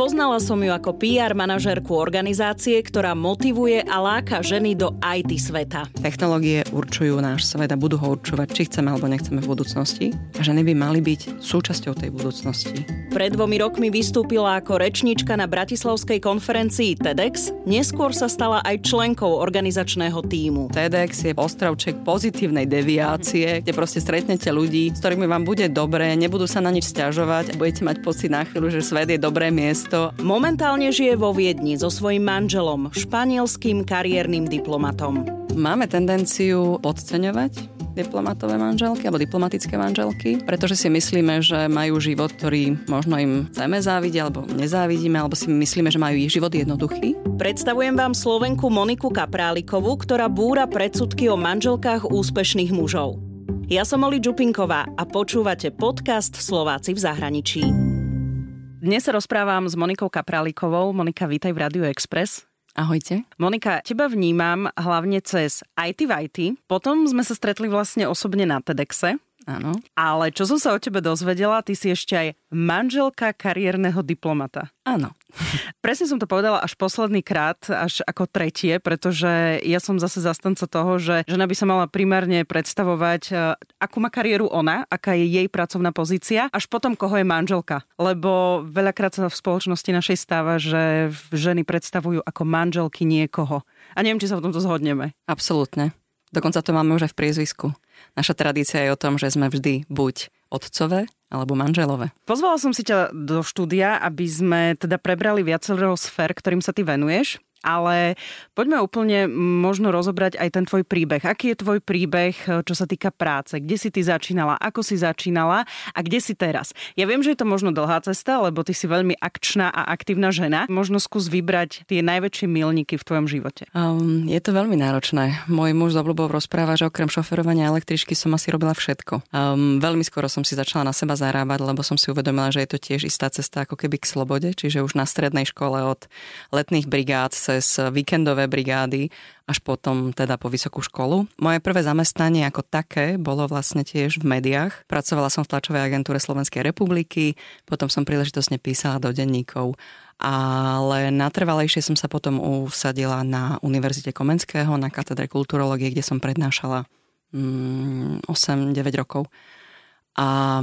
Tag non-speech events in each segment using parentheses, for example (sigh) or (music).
Spoznala som ju ako PR manažérku organizácie, ktorá motivuje a láka ženy do IT sveta. Technológie určujú náš svet a budú ho určovať, či chceme alebo nechceme v budúcnosti. A ženy by mali byť súčasťou tej budúcnosti. Pred dvomi rokmi vystúpila ako rečnička na bratislavskej konferencii TEDx, neskôr sa stala aj členkou organizačného týmu. TEDx je ostrovček pozitívnej deviácie, kde proste stretnete ľudí, s ktorými vám bude dobre, nebudú sa na nič stiažovať a budete mať pocit na chvíľu, že svet je dobré miesto. Momentálne žije vo Viedni so svojím manželom, španielským kariérnym diplomatom. Máme tendenciu podceňovať diplomatové manželky alebo diplomatické manželky, pretože si myslíme, že majú život, ktorý možno im chceme závidieť alebo nezávidíme, alebo si myslíme, že majú ich život jednoduchý. Predstavujem vám Slovenku Moniku Kaprálikovú, ktorá búra predsudky o manželkách úspešných mužov. Ja som Oli Čupinková a počúvate podcast Slováci v zahraničí. Dnes sa rozprávam s Monikou Kaprálikovou. Monika, vítaj v Radio Express. Ahojte. Monika, teba vnímam hlavne cez IT v IT. Potom sme sa stretli vlastne osobne na TEDxe. Áno. Ale čo som sa o tebe dozvedela, ty si ešte aj manželka kariérneho diplomata. Áno. Presne som to povedala až posledný krát, až ako tretie, pretože ja som zase zastanca toho, že žena by sa mala primárne predstavovať, e, akú má kariéru ona, aká je jej pracovná pozícia, až potom koho je manželka. Lebo veľakrát sa v spoločnosti našej stáva, že ženy predstavujú ako manželky niekoho. A neviem, či sa v tomto zhodneme. Absolútne. Dokonca to máme už aj v priezvisku. Naša tradícia je o tom, že sme vždy buď otcové alebo manželové. Pozvala som si ťa do štúdia, aby sme teda prebrali viacero sfér, ktorým sa ty venuješ. Ale poďme úplne možno rozobrať aj ten tvoj príbeh. Aký je tvoj príbeh, čo sa týka práce? Kde si ty začínala? Ako si začínala? A kde si teraz? Ja viem, že je to možno dlhá cesta, lebo ty si veľmi akčná a aktívna žena. Možno skús vybrať tie najväčšie milníky v tvojom živote. Um, je to veľmi náročné. Môj muž z obľubou rozpráva, že okrem šoferovania električky som asi robila všetko. Um, veľmi skoro som si začala na seba zarábať, lebo som si uvedomila, že je to tiež istá cesta ako keby k slobode, čiže už na strednej škole od letných brigád cez víkendové brigády až potom teda po vysokú školu. Moje prvé zamestnanie ako také bolo vlastne tiež v médiách. Pracovala som v tlačovej agentúre Slovenskej republiky, potom som príležitosne písala do denníkov ale natrvalejšie som sa potom usadila na Univerzite Komenského na katedre kulturológie, kde som prednášala mm, 8-9 rokov. A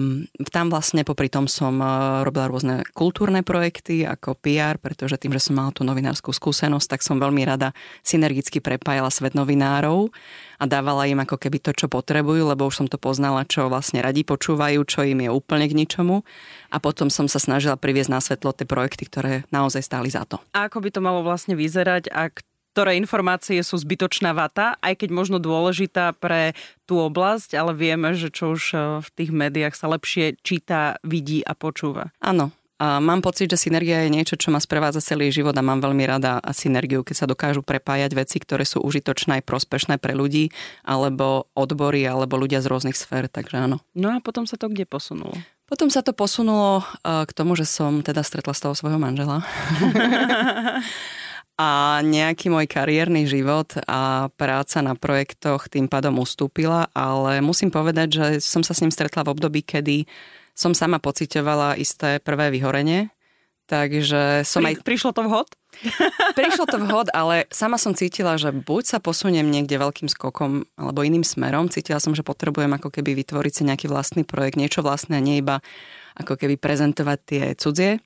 tam vlastne popri tom som e, robila rôzne kultúrne projekty ako PR, pretože tým, že som mala tú novinárskú skúsenosť, tak som veľmi rada synergicky prepájala svet novinárov a dávala im ako keby to, čo potrebujú, lebo už som to poznala, čo vlastne radi počúvajú, čo im je úplne k ničomu. A potom som sa snažila priviesť na svetlo tie projekty, ktoré naozaj stáli za to. A ako by to malo vlastne vyzerať, ak ktoré informácie sú zbytočná vata, aj keď možno dôležitá pre tú oblasť, ale vieme, že čo už e, v tých médiách sa lepšie číta, vidí a počúva. Áno, a mám pocit, že synergia je niečo, čo ma sprevádza celý život a mám veľmi rada synergiu, keď sa dokážu prepájať veci, ktoré sú užitočné aj prospešné pre ľudí, alebo odbory, alebo ľudia z rôznych sfér, takže áno. No a potom sa to kde posunulo? Potom sa to posunulo e, k tomu, že som teda stretla z toho svojho manžela. (laughs) a nejaký môj kariérny život a práca na projektoch tým pádom ustúpila, ale musím povedať, že som sa s ním stretla v období, kedy som sama pocitovala isté prvé vyhorenie, takže som Pri, aj... Prišlo to vhod? (laughs) Prišlo to vhod, ale sama som cítila, že buď sa posuniem niekde veľkým skokom alebo iným smerom, cítila som, že potrebujem ako keby vytvoriť si nejaký vlastný projekt, niečo vlastné, nie iba ako keby prezentovať tie cudzie,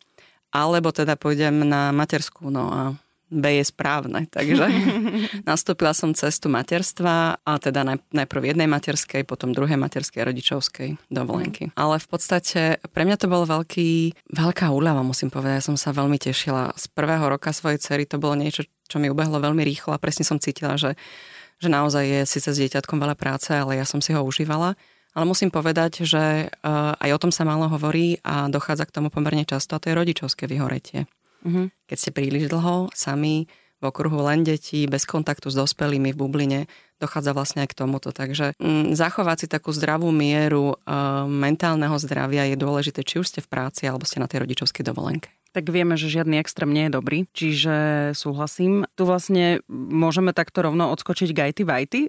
alebo teda pôjdem na materskú, no a B je správne. Takže (laughs) nastúpila som cestu materstva a teda najprv jednej materskej, potom druhej materskej rodičovskej dovolenky. Mm. Ale v podstate pre mňa to bolo veľký, veľká úľava, musím povedať. Ja som sa veľmi tešila. Z prvého roka svojej cery to bolo niečo, čo mi ubehlo veľmi rýchlo a presne som cítila, že, že naozaj je síce s dieťatkom veľa práce, ale ja som si ho užívala. Ale musím povedať, že uh, aj o tom sa málo hovorí a dochádza k tomu pomerne často a to je rodičovské vyhoretie. Mm-hmm. Keď ste príliš dlho sami v okruhu len detí, bez kontaktu s dospelými v bubline, dochádza vlastne aj k tomuto. Takže mm, zachovať si takú zdravú mieru e, mentálneho zdravia je dôležité, či už ste v práci alebo ste na tej rodičovskej dovolenke. Tak vieme, že žiadny extrém nie je dobrý, čiže súhlasím. Tu vlastne môžeme takto rovno odskočiť k IT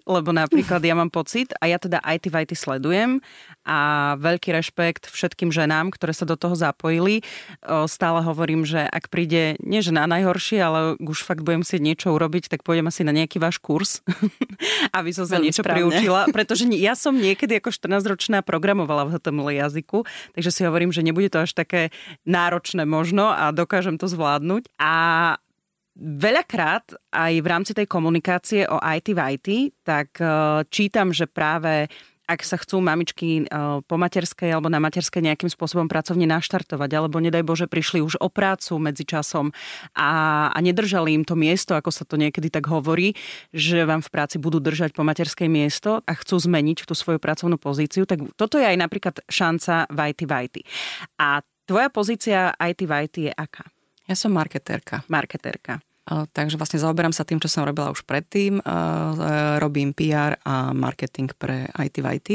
lebo napríklad ja mám pocit, a ja teda IT Vajty sledujem a veľký rešpekt všetkým ženám, ktoré sa do toho zapojili. Stále hovorím, že ak príde, nie že na najhoršie, ale už fakt budem si niečo urobiť, tak pôjdem asi na nejaký váš kurz, (laughs) aby som sa Veľmi niečo správne. priučila, pretože ja som niekedy ako 14-ročná programovala v HTML jazyku, takže si hovorím, že nebude to až také náročné možno, a dokážem to zvládnuť. A Veľakrát aj v rámci tej komunikácie o IT v IT, tak e, čítam, že práve ak sa chcú mamičky e, po materskej alebo na materskej nejakým spôsobom pracovne naštartovať, alebo nedaj Bože prišli už o prácu medzi časom a, a nedržali im to miesto, ako sa to niekedy tak hovorí, že vám v práci budú držať po materskej miesto a chcú zmeniť tú svoju pracovnú pozíciu, tak toto je aj napríklad šanca v IT. A Tvoja pozícia IT v IT je aká? Ja som marketérka. Marketérka. Takže vlastne zaoberám sa tým, čo som robila už predtým. Robím PR a marketing pre IT v IT.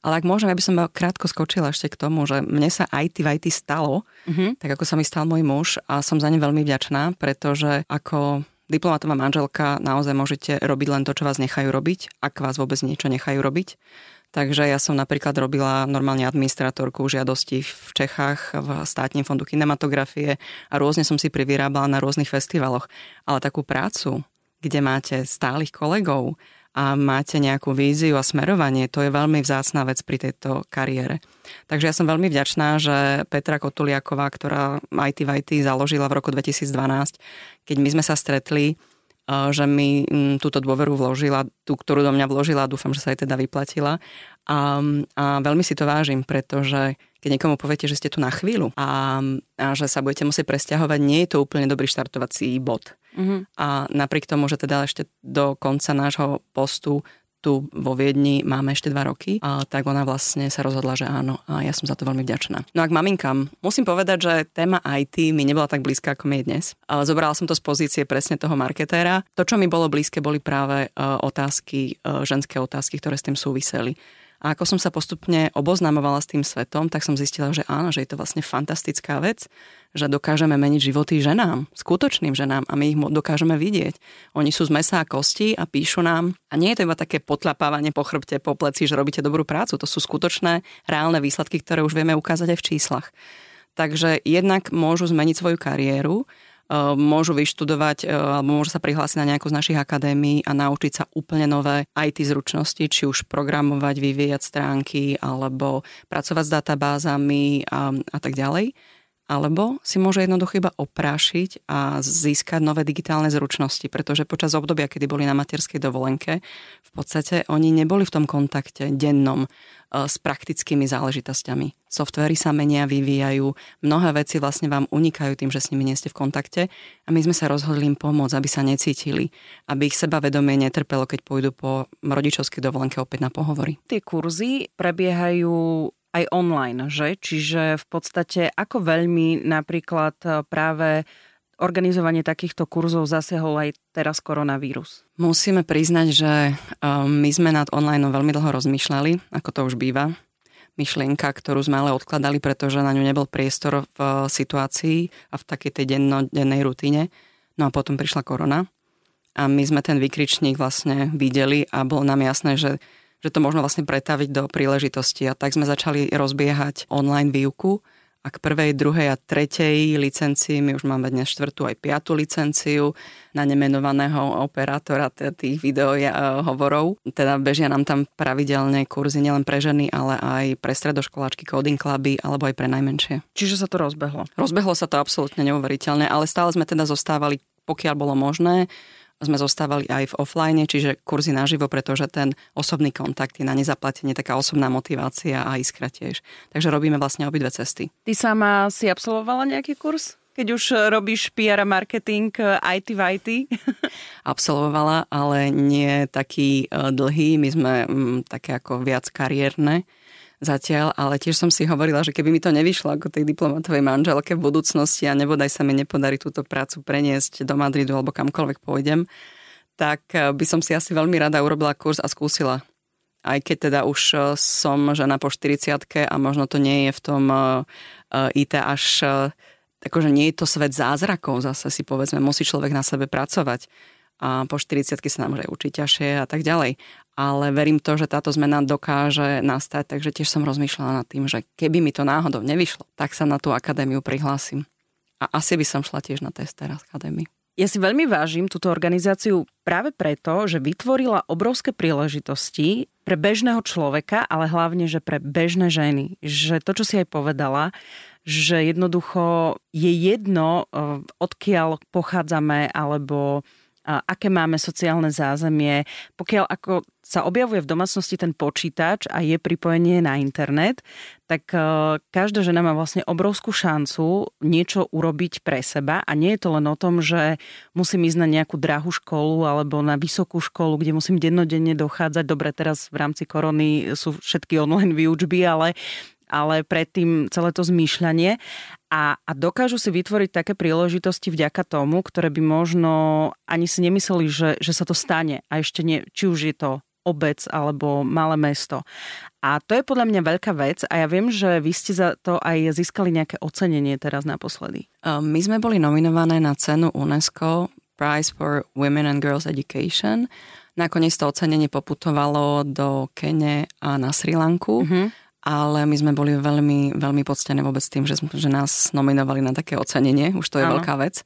Ale ak môžem, aby som krátko skočila ešte k tomu, že mne sa IT v IT stalo, uh-huh. tak ako sa mi stal môj muž a som za ne veľmi vďačná, pretože ako diplomatová manželka naozaj môžete robiť len to, čo vás nechajú robiť, ak vás vôbec niečo nechajú robiť. Takže ja som napríklad robila normálne administratorku žiadosti v Čechách v státnym fondu kinematografie a rôzne som si privyrábala na rôznych festivaloch. Ale takú prácu, kde máte stálych kolegov a máte nejakú víziu a smerovanie, to je veľmi vzácná vec pri tejto kariére. Takže ja som veľmi vďačná, že Petra Kotuliaková, ktorá IT v IT založila v roku 2012, keď my sme sa stretli, že mi mm, túto dôveru vložila, tú, ktorú do mňa vložila dúfam, že sa aj teda vyplatila. A, a veľmi si to vážim, pretože keď niekomu poviete, že ste tu na chvíľu a, a že sa budete musieť presťahovať, nie je to úplne dobrý štartovací bod. Mm-hmm. A napriek tomu, že teda ešte do konca nášho postu tu vo Viedni máme ešte dva roky, a tak ona vlastne sa rozhodla, že áno a ja som za to veľmi vďačná. No a k maminkám. Musím povedať, že téma IT mi nebola tak blízka, ako mi je dnes. Zobrala som to z pozície presne toho marketéra. To, čo mi bolo blízke, boli práve e, otázky, e, ženské otázky, ktoré s tým súviseli. A ako som sa postupne oboznamovala s tým svetom, tak som zistila, že áno, že je to vlastne fantastická vec, že dokážeme meniť životy ženám, skutočným ženám a my ich dokážeme vidieť. Oni sú z mesa a kosti a píšu nám. A nie je to iba také potlapávanie po chrbte, po pleci, že robíte dobrú prácu. To sú skutočné, reálne výsledky, ktoré už vieme ukázať aj v číslach. Takže jednak môžu zmeniť svoju kariéru, môžu vyštudovať eh, alebo môžu sa prihlásiť na nejakú z našich akadémií a naučiť sa úplne nové IT zručnosti, či už programovať, vyvíjať stránky alebo pracovať s databázami a, a tak ďalej. Alebo si môže jednoducho iba oprášiť a získať nové digitálne zručnosti, pretože počas obdobia, kedy boli na materskej dovolenke, v podstate oni neboli v tom kontakte dennom e, s praktickými záležitosťami. Softvery sa menia, vyvíjajú, mnohé veci vlastne vám unikajú tým, že s nimi nie ste v kontakte a my sme sa rozhodli im pomôcť, aby sa necítili, aby ich sebavedomie netrpelo, keď pôjdu po rodičovskej dovolenke opäť na pohovory. Tie kurzy prebiehajú aj online, že? Čiže v podstate ako veľmi napríklad e, práve organizovanie takýchto kurzov zasiahol aj teraz koronavírus? Musíme priznať, že e, my sme nad online veľmi dlho rozmýšľali, ako to už býva. Myšlienka, ktorú sme ale odkladali, pretože na ňu nebol priestor v e, situácii a v takej tej dennodennej rutine. No a potom prišla korona a my sme ten vykričník vlastne videli a bolo nám jasné, že že to možno vlastne pretaviť do príležitosti. A tak sme začali rozbiehať online výuku a k prvej, druhej a tretej licencii, my už máme dnes štvrtú aj piatú licenciu na nemenovaného operátora tých videohovorov. Teda bežia nám tam pravidelne kurzy nielen pre ženy, ale aj pre stredoškoláčky, coding cluby alebo aj pre najmenšie. Čiže sa to rozbehlo? Rozbehlo sa to absolútne neuveriteľne, ale stále sme teda zostávali, pokiaľ bolo možné, sme zostávali aj v offline, čiže kurzy naživo, pretože ten osobný kontakt je na nezaplatenie, taká osobná motivácia a iskra tiež. Takže robíme vlastne obidve cesty. Ty sama si absolvovala nejaký kurz? keď už robíš PR a marketing IT v IT? (laughs) Absolvovala, ale nie taký e, dlhý. My sme mm, také ako viac kariérne zatiaľ, ale tiež som si hovorila, že keby mi to nevyšlo ako tej diplomatovej manželke v budúcnosti a nebodaj sa mi nepodarí túto prácu preniesť do Madridu alebo kamkoľvek pôjdem, tak eh, by som si asi veľmi rada urobila kurz a skúsila. Aj keď teda už eh, som žena po 40 a možno to nie je v tom eh, IT až akože nie je to svet zázrakov, zase si povedzme, musí človek na sebe pracovať a po 40 sa nám môže učiť ťažšie a tak ďalej. Ale verím to, že táto zmena dokáže nastať, takže tiež som rozmýšľala nad tým, že keby mi to náhodou nevyšlo, tak sa na tú akadémiu prihlásim. A asi by som šla tiež na tester akadémii. Ja si veľmi vážim túto organizáciu práve preto, že vytvorila obrovské príležitosti pre bežného človeka, ale hlavne, že pre bežné ženy. Že to, čo si aj povedala, že jednoducho je jedno, eh, odkiaľ pochádzame, alebo aké máme sociálne zázemie. Pokiaľ ako sa objavuje v domácnosti ten počítač a je pripojenie na internet, tak e, každá žena má vlastne obrovskú šancu niečo urobiť pre seba a nie je to len o tom, že musím ísť na nejakú drahú školu alebo na vysokú školu, kde musím dennodenne dochádzať. Dobre, teraz v rámci korony sú všetky online výučby, ale ale predtým celé to zmýšľanie a, a dokážu si vytvoriť také príležitosti vďaka tomu, ktoré by možno ani si nemysleli, že, že sa to stane. A ešte nie, či už je to obec alebo malé mesto. A to je podľa mňa veľká vec a ja viem, že vy ste za to aj získali nejaké ocenenie teraz naposledy. My sme boli nominované na cenu UNESCO Prize for Women and Girls Education. Nakoniec to ocenenie poputovalo do Kene a na Sri Lanku. Mm-hmm ale my sme boli veľmi, veľmi poctené vôbec tým, že, že nás nominovali na také ocenenie, už to je ano. veľká vec.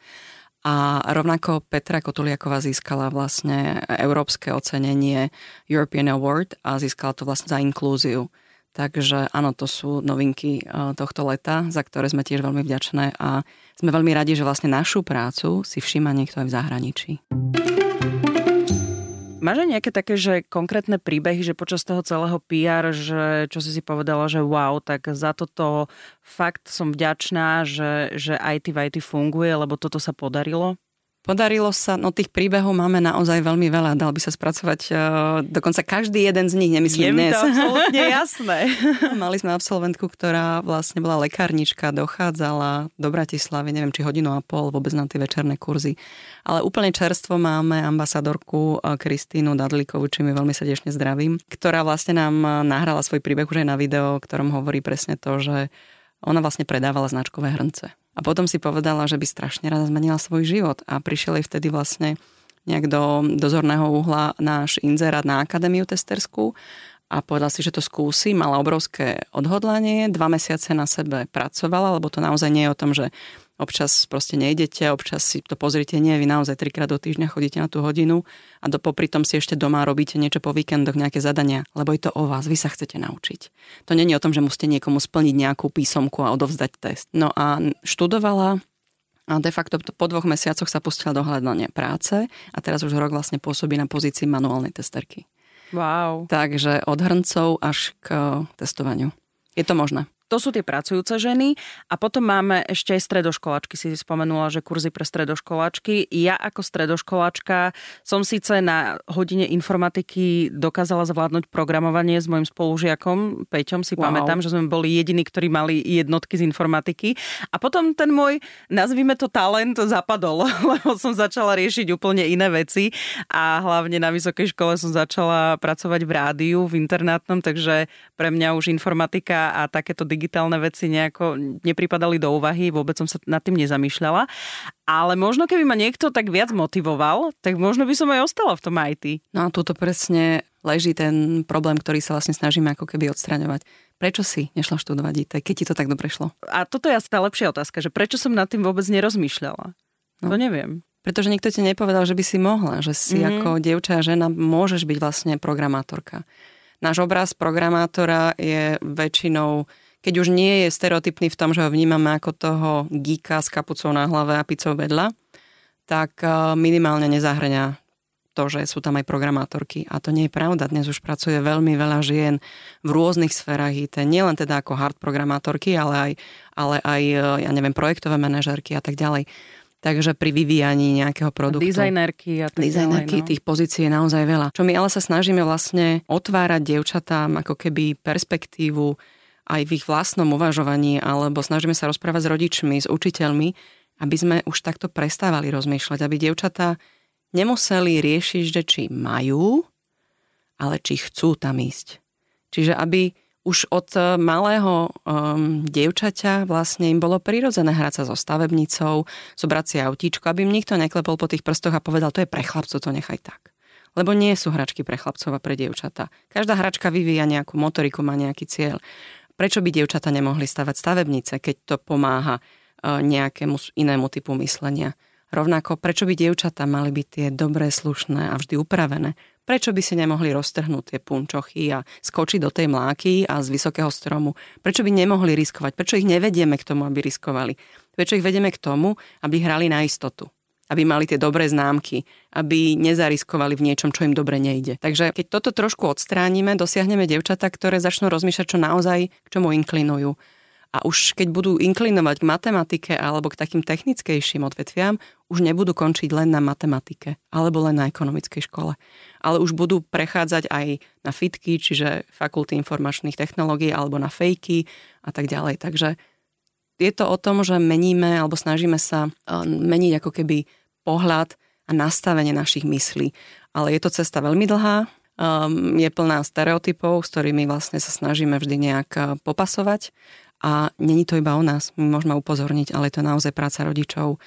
A rovnako Petra Kotuliaková získala vlastne európske ocenenie European Award a získala to vlastne za inklúziu. Takže áno, to sú novinky e, tohto leta, za ktoré sme tiež veľmi vďačné a sme veľmi radi, že vlastne našu prácu si všíma niekto aj v zahraničí. Máš aj nejaké také, že konkrétne príbehy, že počas toho celého PR, že čo si si povedala, že wow, tak za toto fakt som vďačná, že, že IT v IT funguje, lebo toto sa podarilo? Podarilo sa, no tých príbehov máme naozaj veľmi veľa, dal by sa spracovať uh, dokonca každý jeden z nich, nemyslím Je dnes. to absolútne (laughs) jasné. Mali sme absolventku, ktorá vlastne bola lekárnička, dochádzala do Bratislavy, neviem, či hodinu a pol vôbec na tie večerné kurzy. Ale úplne čerstvo máme ambasadorku eh, Kristínu Dadlíkovú, či mi veľmi srdečne zdravím, ktorá vlastne nám eh, nahrala svoj príbeh už aj na video, ktorom hovorí presne to, že ona vlastne predávala značkové hrnce. A potom si povedala, že by strašne rada zmenila svoj život a prišiel jej vtedy vlastne nejak do dozorného uhla náš inzerát na Akadémiu testerskú a povedala si, že to skúsi. Mala obrovské odhodlanie, dva mesiace na sebe pracovala, lebo to naozaj nie je o tom, že občas proste nejdete, občas si to pozrite, nie, vy naozaj trikrát do týždňa chodíte na tú hodinu a do, popri tom si ešte doma robíte niečo po víkendoch, nejaké zadania, lebo je to o vás, vy sa chcete naučiť. To není o tom, že musíte niekomu splniť nejakú písomku a odovzdať test. No a študovala a de facto po dvoch mesiacoch sa pustila do hľadania práce a teraz už rok vlastne pôsobí na pozícii manuálnej testerky. Wow. Takže od hrncov až k testovaniu. Je to možné. To sú tie pracujúce ženy a potom máme ešte aj stredoškolačky. Si spomenula, že kurzy pre stredoškolačky. Ja ako stredoškolačka som síce na hodine informatiky dokázala zvládnuť programovanie s môjim spolužiakom Peťom. Si wow. pamätám, že sme boli jediní, ktorí mali jednotky z informatiky. A potom ten môj, nazvime to talent, zapadol, (laughs) lebo som začala riešiť úplne iné veci a hlavne na vysokej škole som začala pracovať v rádiu, v internátnom, takže pre mňa už informatika a takéto digitálne digitálne veci nejako nepripadali do úvahy, vôbec som sa nad tým nezamýšľala. Ale možno keby ma niekto tak viac motivoval, tak možno by som aj ostala v tom IT. No a tuto presne leží ten problém, ktorý sa vlastne snažíme ako keby odstraňovať. Prečo si nešla študovať IT, keď ti to tak dobre šlo? A toto je asi tá lepšia otázka, že prečo som nad tým vôbec nerozmýšľala? No. To neviem. Pretože nikto ti nepovedal, že by si mohla, že si mm-hmm. ako dievča a žena môžeš byť vlastne programátorka. Náš obraz programátora je väčšinou keď už nie je stereotypný v tom, že ho vnímame ako toho geeka s kapucou na hlave a pizzou vedľa, tak eh, minimálne nezahrňa to, že sú tam aj programátorky. A to nie je pravda. Dnes už pracuje veľmi veľa žien v rôznych sférach IT. Nielen teda ako hard programátorky, ale aj, ale aj eh, ja neviem, projektové manažerky a tak ďalej. Takže pri vyvíjaní nejakého produktu. Dizajnerky a tak Dizajnerky, ďalej, no. tých pozícií je naozaj veľa. Čo my ale sa snažíme vlastne otvárať dievčatám ako keby perspektívu aj v ich vlastnom uvažovaní, alebo snažíme sa rozprávať s rodičmi, s učiteľmi, aby sme už takto prestávali rozmýšľať, aby dievčatá nemuseli riešiť, že či majú, ale či chcú tam ísť. Čiže aby už od e, malého um, dievčaťa vlastne im bolo prirodzené hrať sa so stavebnicou, zobrať si autíčko, aby im nikto neklepol po tých prstoch a povedal, to je pre chlapcov, to nechaj tak. Lebo nie sú hračky pre chlapcov a pre dievčatá. Každá hračka vyvíja nejakú motoriku, má nejaký cieľ. Prečo by dievčata nemohli stavať stavebnice, keď to pomáha uh, nejakému inému typu myslenia? Rovnako, prečo by dievčatá mali byť tie dobré, slušné a vždy upravené? Prečo by si nemohli roztrhnúť tie punčochy a skočiť do tej mláky a z vysokého stromu? Prečo by nemohli riskovať? Prečo ich nevedieme k tomu, aby riskovali? Prečo ich vedeme k tomu, aby hrali na istotu? Aby mali tie dobré známky, aby nezariskovali v niečom, čo im dobre nejde. Takže keď toto trošku odstránime, dosiahneme devčata, ktoré začnú rozmýšľať, čo naozaj k čomu inklinujú a už keď budú inklinovať k matematike alebo k takým technickejším odvetviam, už nebudú končiť len na matematike alebo len na ekonomickej škole. Ale už budú prechádzať aj na fitky, čiže fakulty informačných technológií alebo na fejky a tak ďalej. Takže je to o tom, že meníme alebo snažíme sa eh, meniť ako keby pohľad a nastavenie našich myslí. Ale je to cesta veľmi dlhá, um, je plná stereotypov, s ktorými vlastne sa snažíme vždy nejak eh, popasovať a není to iba o nás, my môžeme upozorniť, ale je to naozaj práca rodičov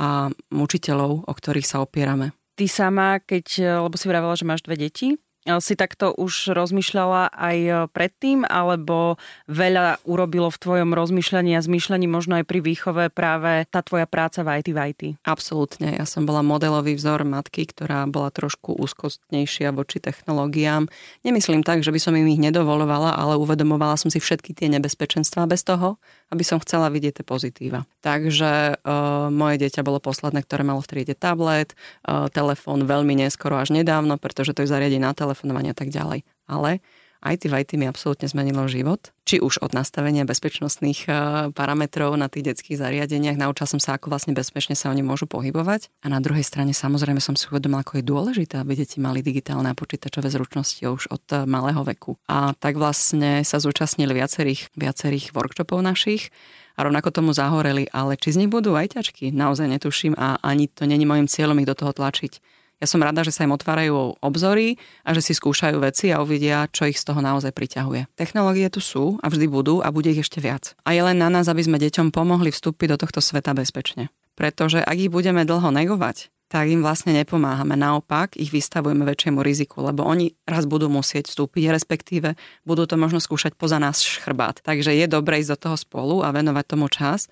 a učiteľov, o ktorých sa opierame. Ty sama, keď, lebo si vravela, že máš dve deti, si takto už rozmýšľala aj e, predtým, alebo veľa urobilo v tvojom rozmýšľaní a zmýšľaní možno aj pri výchove práve tá tvoja práca v IT v IT? Absolútne. Ja som bola modelový vzor matky, ktorá bola trošku úzkostnejšia voči technológiám. Nemyslím tak, že by som im ich nedovolovala, ale uvedomovala som si všetky tie nebezpečenstvá bez toho, aby som chcela vidieť tie pozitíva. Takže uh, moje dieťa bolo posledné, ktoré malo v triede tablet, uh, telefón veľmi neskoro až nedávno, pretože to je zariadenie na telefón telefonovania a tak ďalej. Ale IT v IT mi absolútne zmenilo život. Či už od nastavenia bezpečnostných eh, parametrov na tých detských zariadeniach, naučila som sa, ako vlastne bezpečne sa oni môžu pohybovať. A na druhej strane samozrejme som si uvedomila, ako je dôležité, aby deti mali digitálne a počítačové zručnosti už od eh, malého veku. A tak vlastne sa zúčastnili viacerých, viacerých workshopov našich a rovnako tomu zahoreli, ale či z nich budú aj ťačky, naozaj netuším a ani to není môjim cieľom ich do toho tlačiť ja som rada, že sa im otvárajú obzory a že si skúšajú veci a uvidia, čo ich z toho naozaj priťahuje. Technológie tu sú a vždy budú a bude ich ešte viac. A je len na nás, aby sme deťom pomohli vstúpiť do tohto sveta bezpečne. Pretože ak ich budeme dlho negovať, tak im vlastne nepomáhame. Naopak ich vystavujeme väčšiemu riziku, lebo oni raz budú musieť vstúpiť, respektíve budú to možno skúšať poza nás šchrbát. Takže je dobre ísť do toho spolu a venovať tomu čas.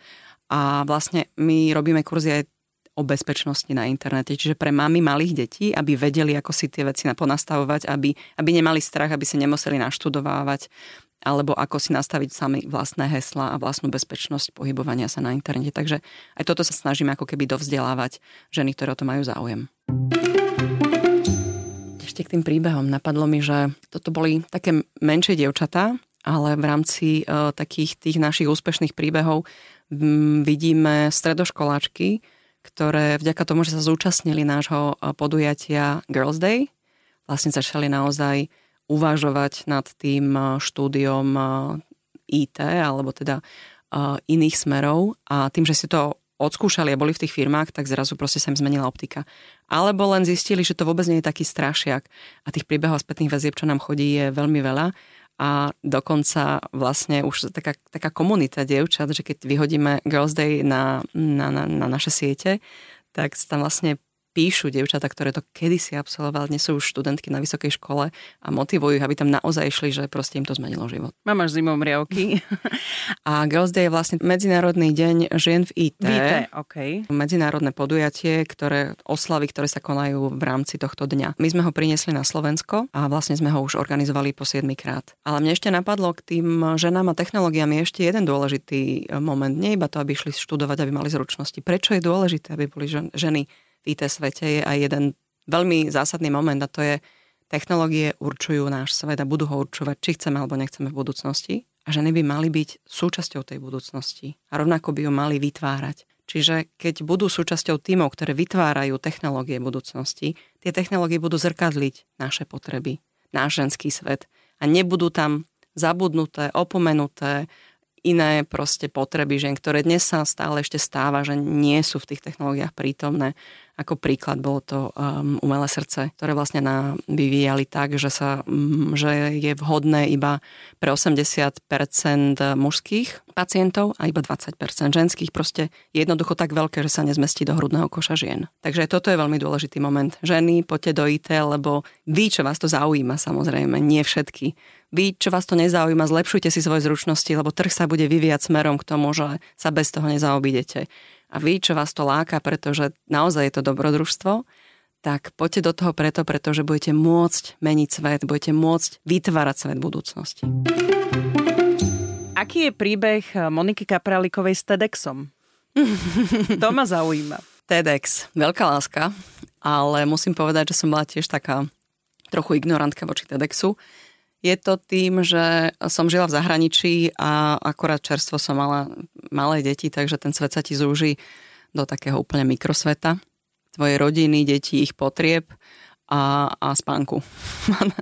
A vlastne my robíme kurzy aj o bezpečnosti na internete. Čiže pre mami malých detí, aby vedeli, ako si tie veci ponastavovať, aby, aby nemali strach, aby si nemuseli naštudovávať, alebo ako si nastaviť sami vlastné hesla a vlastnú bezpečnosť pohybovania sa na internete. Takže aj toto sa snažíme ako keby dovzdelávať ženy, ktoré o to majú záujem. Ešte k tým príbehom napadlo mi, že toto boli také menšie dievčatá, ale v rámci uh, takých tých našich úspešných príbehov m, vidíme stredoškoláčky, ktoré vďaka tomu, že sa zúčastnili nášho eh, podujatia Girls Day, vlastne začali naozaj uvažovať nad tým eh, štúdiom eh, IT alebo teda iných smerov a tým, že si to odskúšali a boli v tých firmách, tak zrazu proste sa im zmenila optika. Alebo len zistili, že to vôbec nie je taký strašiak a tých príbehov spätných väzieb, čo nám chodí, je veľmi veľa a dokonca vlastne už taká, taká komunita dievčat, že keď vyhodíme Girls Day na, na, na, na naše siete, tak tam vlastne píšu dievčatá, ktoré to kedysi absolvovali, dnes sú už študentky na vysokej škole a motivujú ich, aby tam naozaj išli, že proste im to zmenilo život. Mám až zimom riavky. a Girls Day je vlastne Medzinárodný deň žien v IT. IT, okay. Medzinárodné podujatie, ktoré oslavy, ktoré sa konajú v rámci tohto dňa. My sme ho priniesli na Slovensko a vlastne sme ho už organizovali po 7 krát. Ale mne ešte napadlo k tým ženám a technológiám je ešte jeden dôležitý moment. Nie iba to, aby išli študovať, aby mali zručnosti. Prečo je dôležité, aby boli ženy IT svete je aj jeden veľmi zásadný moment a to je, technológie určujú náš svet a budú ho určovať, či chceme alebo nechceme v budúcnosti. A ženy by mali byť súčasťou tej budúcnosti a rovnako by ju mali vytvárať. Čiže keď budú súčasťou tímov, ktoré vytvárajú technológie budúcnosti, tie technológie budú zrkadliť naše potreby, náš ženský svet a nebudú tam zabudnuté, opomenuté, iné proste potreby žien, ktoré dnes sa stále ešte stáva, že nie sú v tých technológiách prítomné. Ako príklad bolo to um, umelé srdce, ktoré vlastne na, vyvíjali tak, že, sa, um, že je vhodné iba pre 80% mužských pacientov a iba 20% ženských. Proste je jednoducho tak veľké, že sa nezmestí do hrudného koša žien. Takže toto je veľmi dôležitý moment. Ženy, poďte do IT, lebo vy, čo vás to zaujíma, samozrejme, nie všetky. Vy, čo vás to nezaujíma, zlepšujte si svoje zručnosti, lebo trh sa bude vyvíjať smerom k tomu, že sa bez toho nezaobídete a vy, čo vás to láka, pretože naozaj je to dobrodružstvo, tak poďte do toho preto, pretože budete môcť meniť svet, budete môcť vytvárať svet budúcnosti. Aký je príbeh Moniky Kapralikovej s TEDxom? (laughs) to ma zaujíma. TEDx, veľká láska, ale musím povedať, že som bola tiež taká trochu ignorantka voči TEDxu. Je to tým, že som žila v zahraničí a akorát čerstvo som mala malé deti, takže ten svet sa ti zúži do takého úplne mikrosveta. Tvoje rodiny, deti, ich potrieb a, a spánku. (laughs)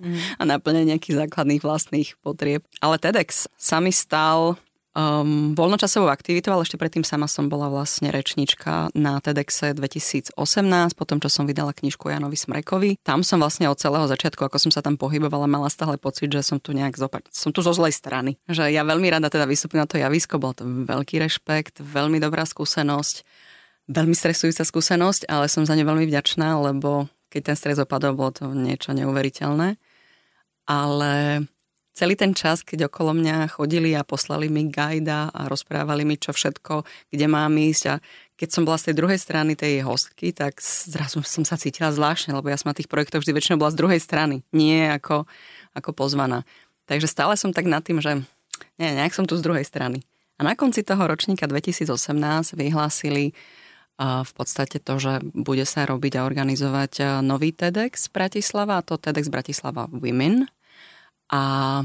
Mm. a naplňanie nejakých základných vlastných potrieb. Ale TEDx sa mi stal um, voľnočasovou aktivitou, ale ešte predtým sama som bola vlastne rečnička na TEDxe 2018, potom čo som vydala knižku Janovi Smrekovi. Tam som vlastne od celého začiatku, ako som sa tam pohybovala, mala stále pocit, že som tu nejak zopa- som tu zo zlej strany. Že ja veľmi rada teda vystúpim na to javisko, bol to veľký rešpekt, veľmi dobrá skúsenosť, veľmi stresujúca skúsenosť, ale som za ne veľmi vďačná, lebo keď ten stres opadol, bolo to niečo neuveriteľné. Ale celý ten čas, keď okolo mňa chodili a poslali mi gajda a rozprávali mi, čo všetko, kde mám ísť a keď som bola z tej druhej strany tej hostky, tak zrazu som sa cítila zvláštne, lebo ja som na tých projektoch vždy väčšinou bola z druhej strany, nie ako, ako pozvaná. Takže stále som tak nad tým, že nie, nejak som tu z druhej strany. A na konci toho ročníka 2018 vyhlásili v podstate to, že bude sa robiť a organizovať nový TEDx Bratislava, a to TEDx Bratislava Women. A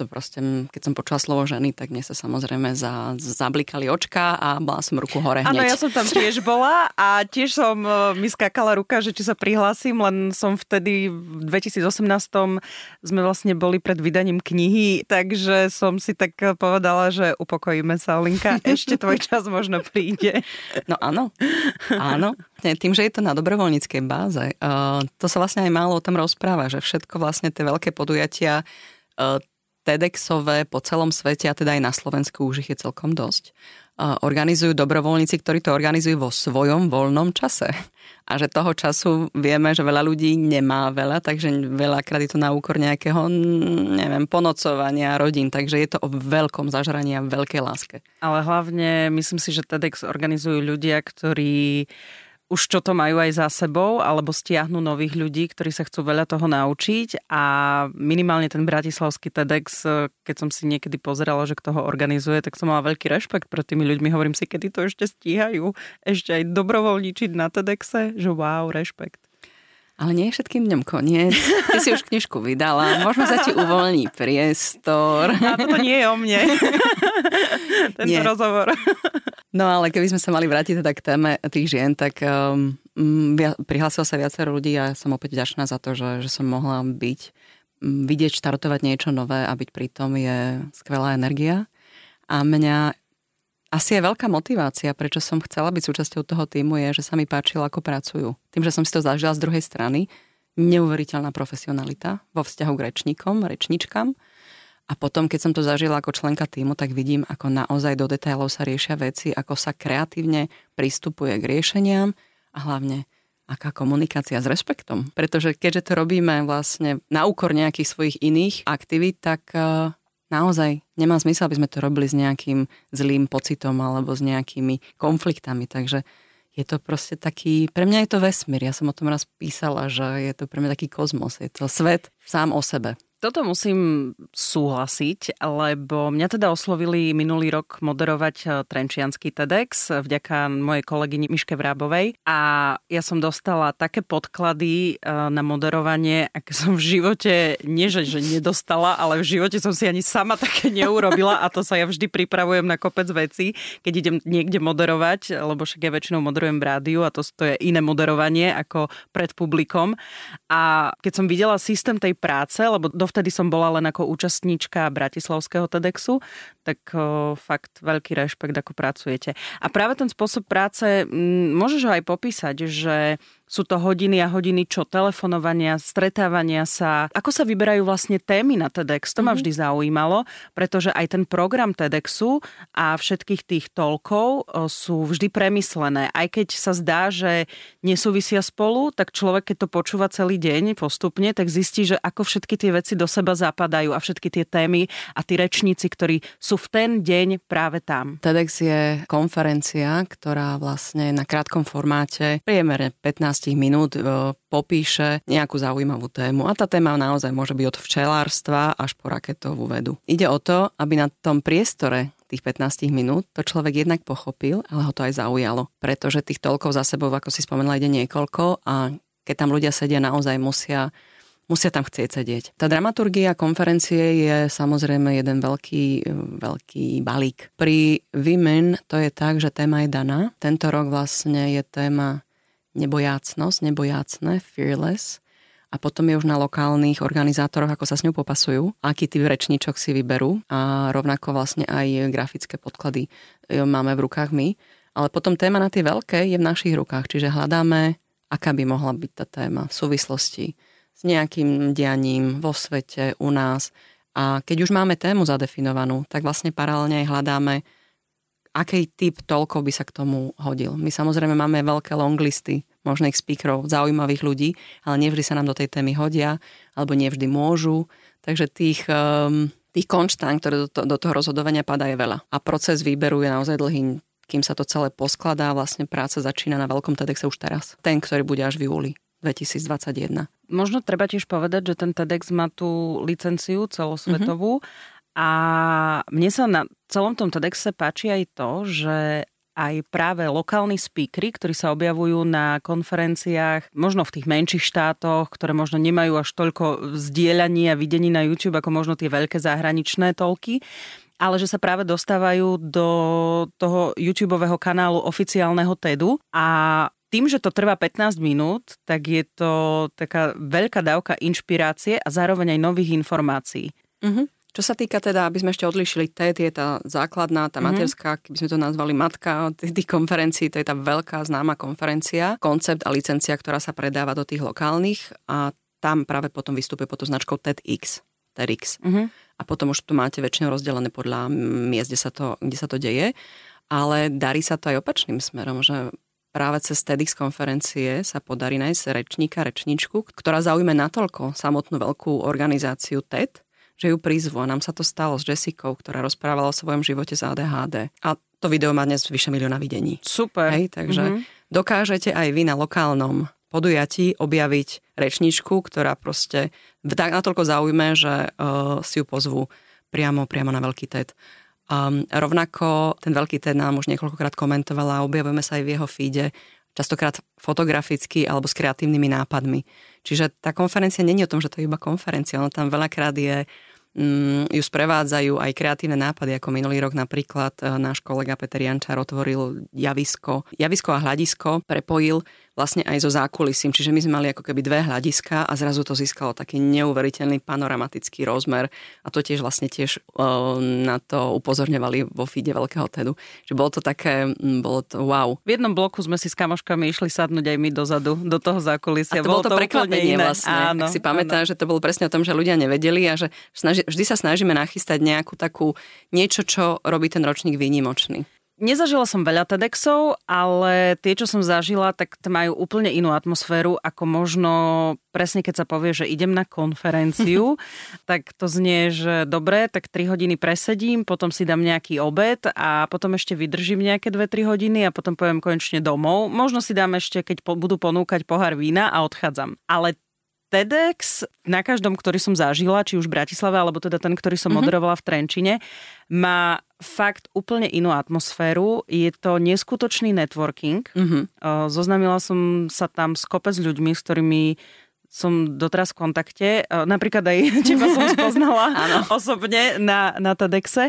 to proste, keď som počula slovo ženy, tak mne sa samozrejme za, zablikali očka a bola som ruku hore hneď. Áno, ja som tam tiež bola a tiež som e, mi skákala ruka, že či sa prihlásim, len som vtedy v 2018 sme vlastne boli pred vydaním knihy, takže som si tak povedala, že upokojíme sa, Linka, (laughs) ešte tvoj čas možno príde. No áno, áno. Tým, že je to na dobrovoľníckej báze, uh, to sa vlastne aj málo o tom rozpráva, že všetko vlastne tie veľké podujatia uh, TEDxové po celom svete a teda aj na Slovensku už ich je celkom dosť. Organizujú dobrovoľníci, ktorí to organizujú vo svojom voľnom čase. A že toho času vieme, že veľa ľudí nemá veľa, takže veľakrát je to na úkor nejakého, neviem, ponocovania rodín. Takže je to o veľkom zažraní a veľkej láske. Ale hlavne myslím si, že TEDx organizujú ľudia, ktorí už čo to majú aj za sebou, alebo stiahnu nových ľudí, ktorí sa chcú veľa toho naučiť a minimálne ten bratislavský TEDx, keď som si niekedy pozerala, že kto ho organizuje, tak som mala veľký rešpekt pred tými ľuďmi. Hovorím si, kedy to ešte stíhajú, ešte aj dobrovoľničiť na TEDxe, že wow, rešpekt. Ale nie je všetkým dňom koniec. Ty si už knižku vydala, možno sa ti uvoľní priestor. A to nie je o mne. (laughs) Tento nie. rozhovor. No ale keby sme sa mali vrátiť teda k téme tých žien, tak um, prihlásilo sa viacero ľudí a som opäť vďačná za to, že, že som mohla byť, um, vidieť, štartovať niečo nové a byť pri tom je skvelá energia. A mňa asi je veľká motivácia, prečo som chcela byť súčasťou toho týmu, je, že sa mi páčilo, ako pracujú. Tým, že som si to zažila z druhej strany, neuveriteľná profesionalita vo vzťahu k rečníkom, rečničkám. A potom, keď som to zažila ako členka týmu, tak vidím, ako naozaj do detailov sa riešia veci, ako sa kreatívne pristupuje k riešeniam a hlavne aká komunikácia s respektom. Pretože keďže to robíme vlastne na úkor nejakých svojich iných aktivít, tak eh, naozaj nemá zmysel, aby sme to robili s nejakým zlým pocitom alebo s nejakými konfliktami. Takže je to proste taký, pre mňa je to vesmír. Ja som o tom raz písala, že je to pre mňa taký kozmos. Je to svet sám o sebe. Toto musím súhlasiť, lebo mňa teda oslovili minulý rok moderovať eh, Trenčianský TEDx vďaka mojej kolegyni Miške Vrábovej a ja som dostala také podklady eh, na moderovanie, aké som v živote, nie že, že nedostala, ale v živote som si ani sama také neurobila a to sa ja vždy pripravujem na kopec veci, keď idem niekde moderovať, lebo však ja väčšinou moderujem v rádiu a to, to je iné moderovanie ako pred publikom. A keď som videla systém tej práce, lebo do dovtedy som bola len ako účastníčka Bratislavského TEDxu, tak o, fakt veľký rešpekt, ako pracujete. A práve ten spôsob práce, m, môžeš ho aj popísať, že sú to hodiny a hodiny čo? Telefonovania, stretávania sa. Ako sa vyberajú vlastne témy na TEDx? To ma mhm. vždy zaujímalo, pretože aj ten program TEDxu a všetkých tých toľkov sú vždy premyslené. Aj keď sa zdá, že nesúvisia spolu, tak človek, keď to počúva celý deň postupne, tak zistí, že ako všetky tie veci do seba zapadajú a všetky tie témy a tí rečníci, ktorí sú v ten deň práve tam. TEDx je konferencia, ktorá vlastne na krátkom formáte priemere 15 15 minút e, popíše nejakú zaujímavú tému. A tá téma naozaj môže byť od včelárstva až po raketovú vedu. Ide o to, aby na tom priestore tých 15 minút to človek jednak pochopil, ale ho to aj zaujalo. Pretože tých toľkov za sebou, ako si spomenula, ide niekoľko a keď tam ľudia sedia, naozaj musia musia tam chcieť sedieť. Tá dramaturgia konferencie je samozrejme jeden veľký, veľký balík. Pri Women to je tak, že téma je daná. Tento rok vlastne je téma nebojácnosť, nebojácne, fearless a potom je už na lokálnych organizátoroch, ako sa s ňou popasujú, aký typ rečníčok si vyberú a rovnako vlastne aj grafické podklady e, máme v rukách my. Ale potom téma na tie veľké je v našich rukách, čiže hľadáme, aká by mohla byť tá téma v súvislosti s nejakým dianím vo svete, u nás. A keď už máme tému zadefinovanú, tak vlastne paralelne aj hľadáme, aký typ toľko by sa k tomu hodil. My samozrejme máme veľké longlisty možných speakerov, zaujímavých ľudí, ale nevždy sa nám do tej témy hodia, alebo nevždy môžu. Takže tých, um, tých konštán, ktoré do, to, do toho rozhodovania padá, je veľa. A proces výberu je naozaj dlhý, kým sa to celé poskladá. Vlastne práca začína na veľkom TEDxe už teraz. Ten, ktorý bude až v júli 2021. Možno treba tiež povedať, že ten TEDx má tú licenciu celosvetovú mm-hmm a mne sa na celom tom TEDxe páči aj to, že aj práve lokálni speakery, ktorí sa objavujú na konferenciách, možno v tých menších štátoch, ktoré možno nemajú až toľko zdieľaní a videní na YouTube, ako možno tie veľké zahraničné toľky, ale že sa práve dostávajú do toho YouTube kanálu oficiálneho TEDu a tým, že to trvá 15 minút, tak je to taká veľká dávka inšpirácie a zároveň aj nových informácií. Mm-hmm. Čo sa týka teda, aby sme ešte odlišili, TED je tá základná, tá mm-hmm. materská, keby sme to nazvali matka tých konferencií, to je tá veľká známa konferencia, koncept a licencia, ktorá sa predáva do tých lokálnych a tam práve potom vystupuje pod značkou TEDx. TEDx. Mm-hmm. A potom už to máte väčšinou rozdelené podľa miest, kde sa to, kde sa to deje. Ale darí sa to aj opačným smerom, že práve cez TEDx konferencie sa podarí nájsť rečníka, rečníčku, ktorá zaujme natoľko samotnú veľkú organizáciu TED, že ju prizvu. Nám sa to stalo s Jessicou, ktorá rozprávala o svojom živote z ADHD. A to video má dnes vyše milióna videní. Super. Hej, takže mm-hmm. dokážete aj vy na lokálnom podujatí objaviť rečničku, ktorá proste tak natoľko zaujme, že uh, si ju pozvu priamo, priamo na veľký TED. Um, rovnako ten veľký TED nám už niekoľkokrát komentovala a objavujeme sa aj v jeho feede častokrát fotograficky alebo s kreatívnymi nápadmi. Čiže tá konferencia není o tom, že to je iba konferencia, ono tam veľakrát je ju sprevádzajú aj kreatívne nápady, ako minulý rok napríklad e, náš kolega Peter Jančar otvoril javisko, javisko a hľadisko, prepojil vlastne aj so zákulisím. Čiže my sme mali ako keby dve hľadiska a zrazu to získalo taký neuveriteľný panoramatický rozmer a to tiež vlastne tiež uh, na to upozorňovali vo feede veľkého TEDu. Že bolo to také, bolo to wow. V jednom bloku sme si s kamoškami išli sadnúť aj my dozadu, do toho zákulisia. A to bolo, bolo to, to prekvapenie vlastne. Áno, Ak si pamätám, že to bolo presne o tom, že ľudia nevedeli a že snaži, vždy sa snažíme nachystať nejakú takú niečo, čo robí ten ročník výnimočný. Nezažila som veľa TEDxov, ale tie, čo som zažila, tak majú úplne inú atmosféru, ako možno presne keď sa povie, že idem na konferenciu, (laughs) tak to znie, že dobre, tak 3 hodiny presedím, potom si dám nejaký obed a potom ešte vydržím nejaké 2-3 hodiny a potom poviem konečne domov. Možno si dám ešte, keď budú ponúkať pohár vína a odchádzam. Ale TEDx na každom, ktorý som zažila, či už v Bratislave, alebo teda ten, ktorý som mm-hmm. moderovala v Trenčine, má fakt úplne inú atmosféru. Je to neskutočný networking. Mm-hmm. Zoznamila som sa tam s kopec ľuďmi, s ktorými som doteraz v kontakte. Napríklad aj (laughs) teba som spoznala osobne na, na TEDxe.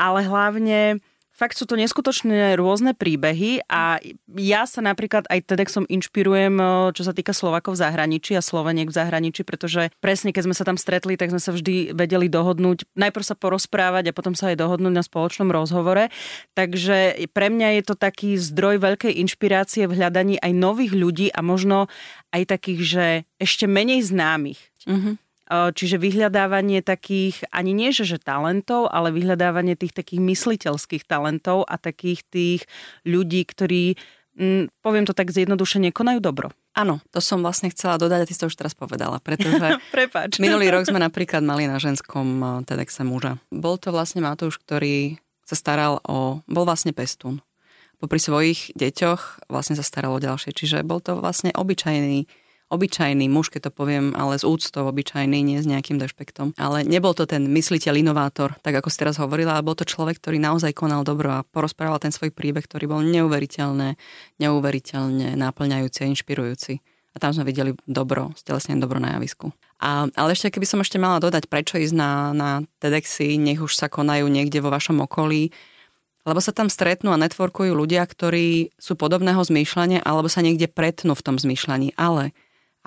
Ale hlavne Fakt sú to neskutočne rôzne príbehy a ja sa napríklad aj som inšpirujem, čo sa týka Slovakov v zahraničí a Sloveniek v zahraničí, pretože presne keď sme sa tam stretli, tak sme sa vždy vedeli dohodnúť, najprv sa porozprávať a potom sa aj dohodnúť na spoločnom rozhovore. Takže pre mňa je to taký zdroj veľkej inšpirácie v hľadaní aj nových ľudí a možno aj takých, že ešte menej známych. Mm-hmm Čiže vyhľadávanie takých, ani nie že, že talentov, ale vyhľadávanie tých takých mysliteľských talentov a takých tých ľudí, ktorí, m, poviem to tak zjednodušene, konajú dobro. Áno, to som vlastne chcela dodať a ty si to už teraz povedala, pretože (laughs) minulý rok sme napríklad mali na ženskom TEDxe muža. Bol to vlastne Matúš, ktorý sa staral o, bol vlastne pestún. Popri svojich deťoch vlastne sa staral o ďalšie, čiže bol to vlastne obyčajný obyčajný muž, keď to poviem, ale s úctou obyčajný, nie s nejakým dešpektom. Ale nebol to ten mysliteľ, inovátor, tak ako si teraz hovorila, ale bol to človek, ktorý naozaj konal dobro a porozprával ten svoj príbeh, ktorý bol neuveriteľné, neuveriteľne náplňajúci a inšpirujúci. A tam sme videli dobro, stelesne dobro na javisku. A, ale ešte, keby som ešte mala dodať, prečo ísť na, na TEDxy, nech už sa konajú niekde vo vašom okolí, lebo sa tam stretnú a networkujú ľudia, ktorí sú podobného zmýšľania alebo sa niekde pretnú v tom zmýšľaní. Ale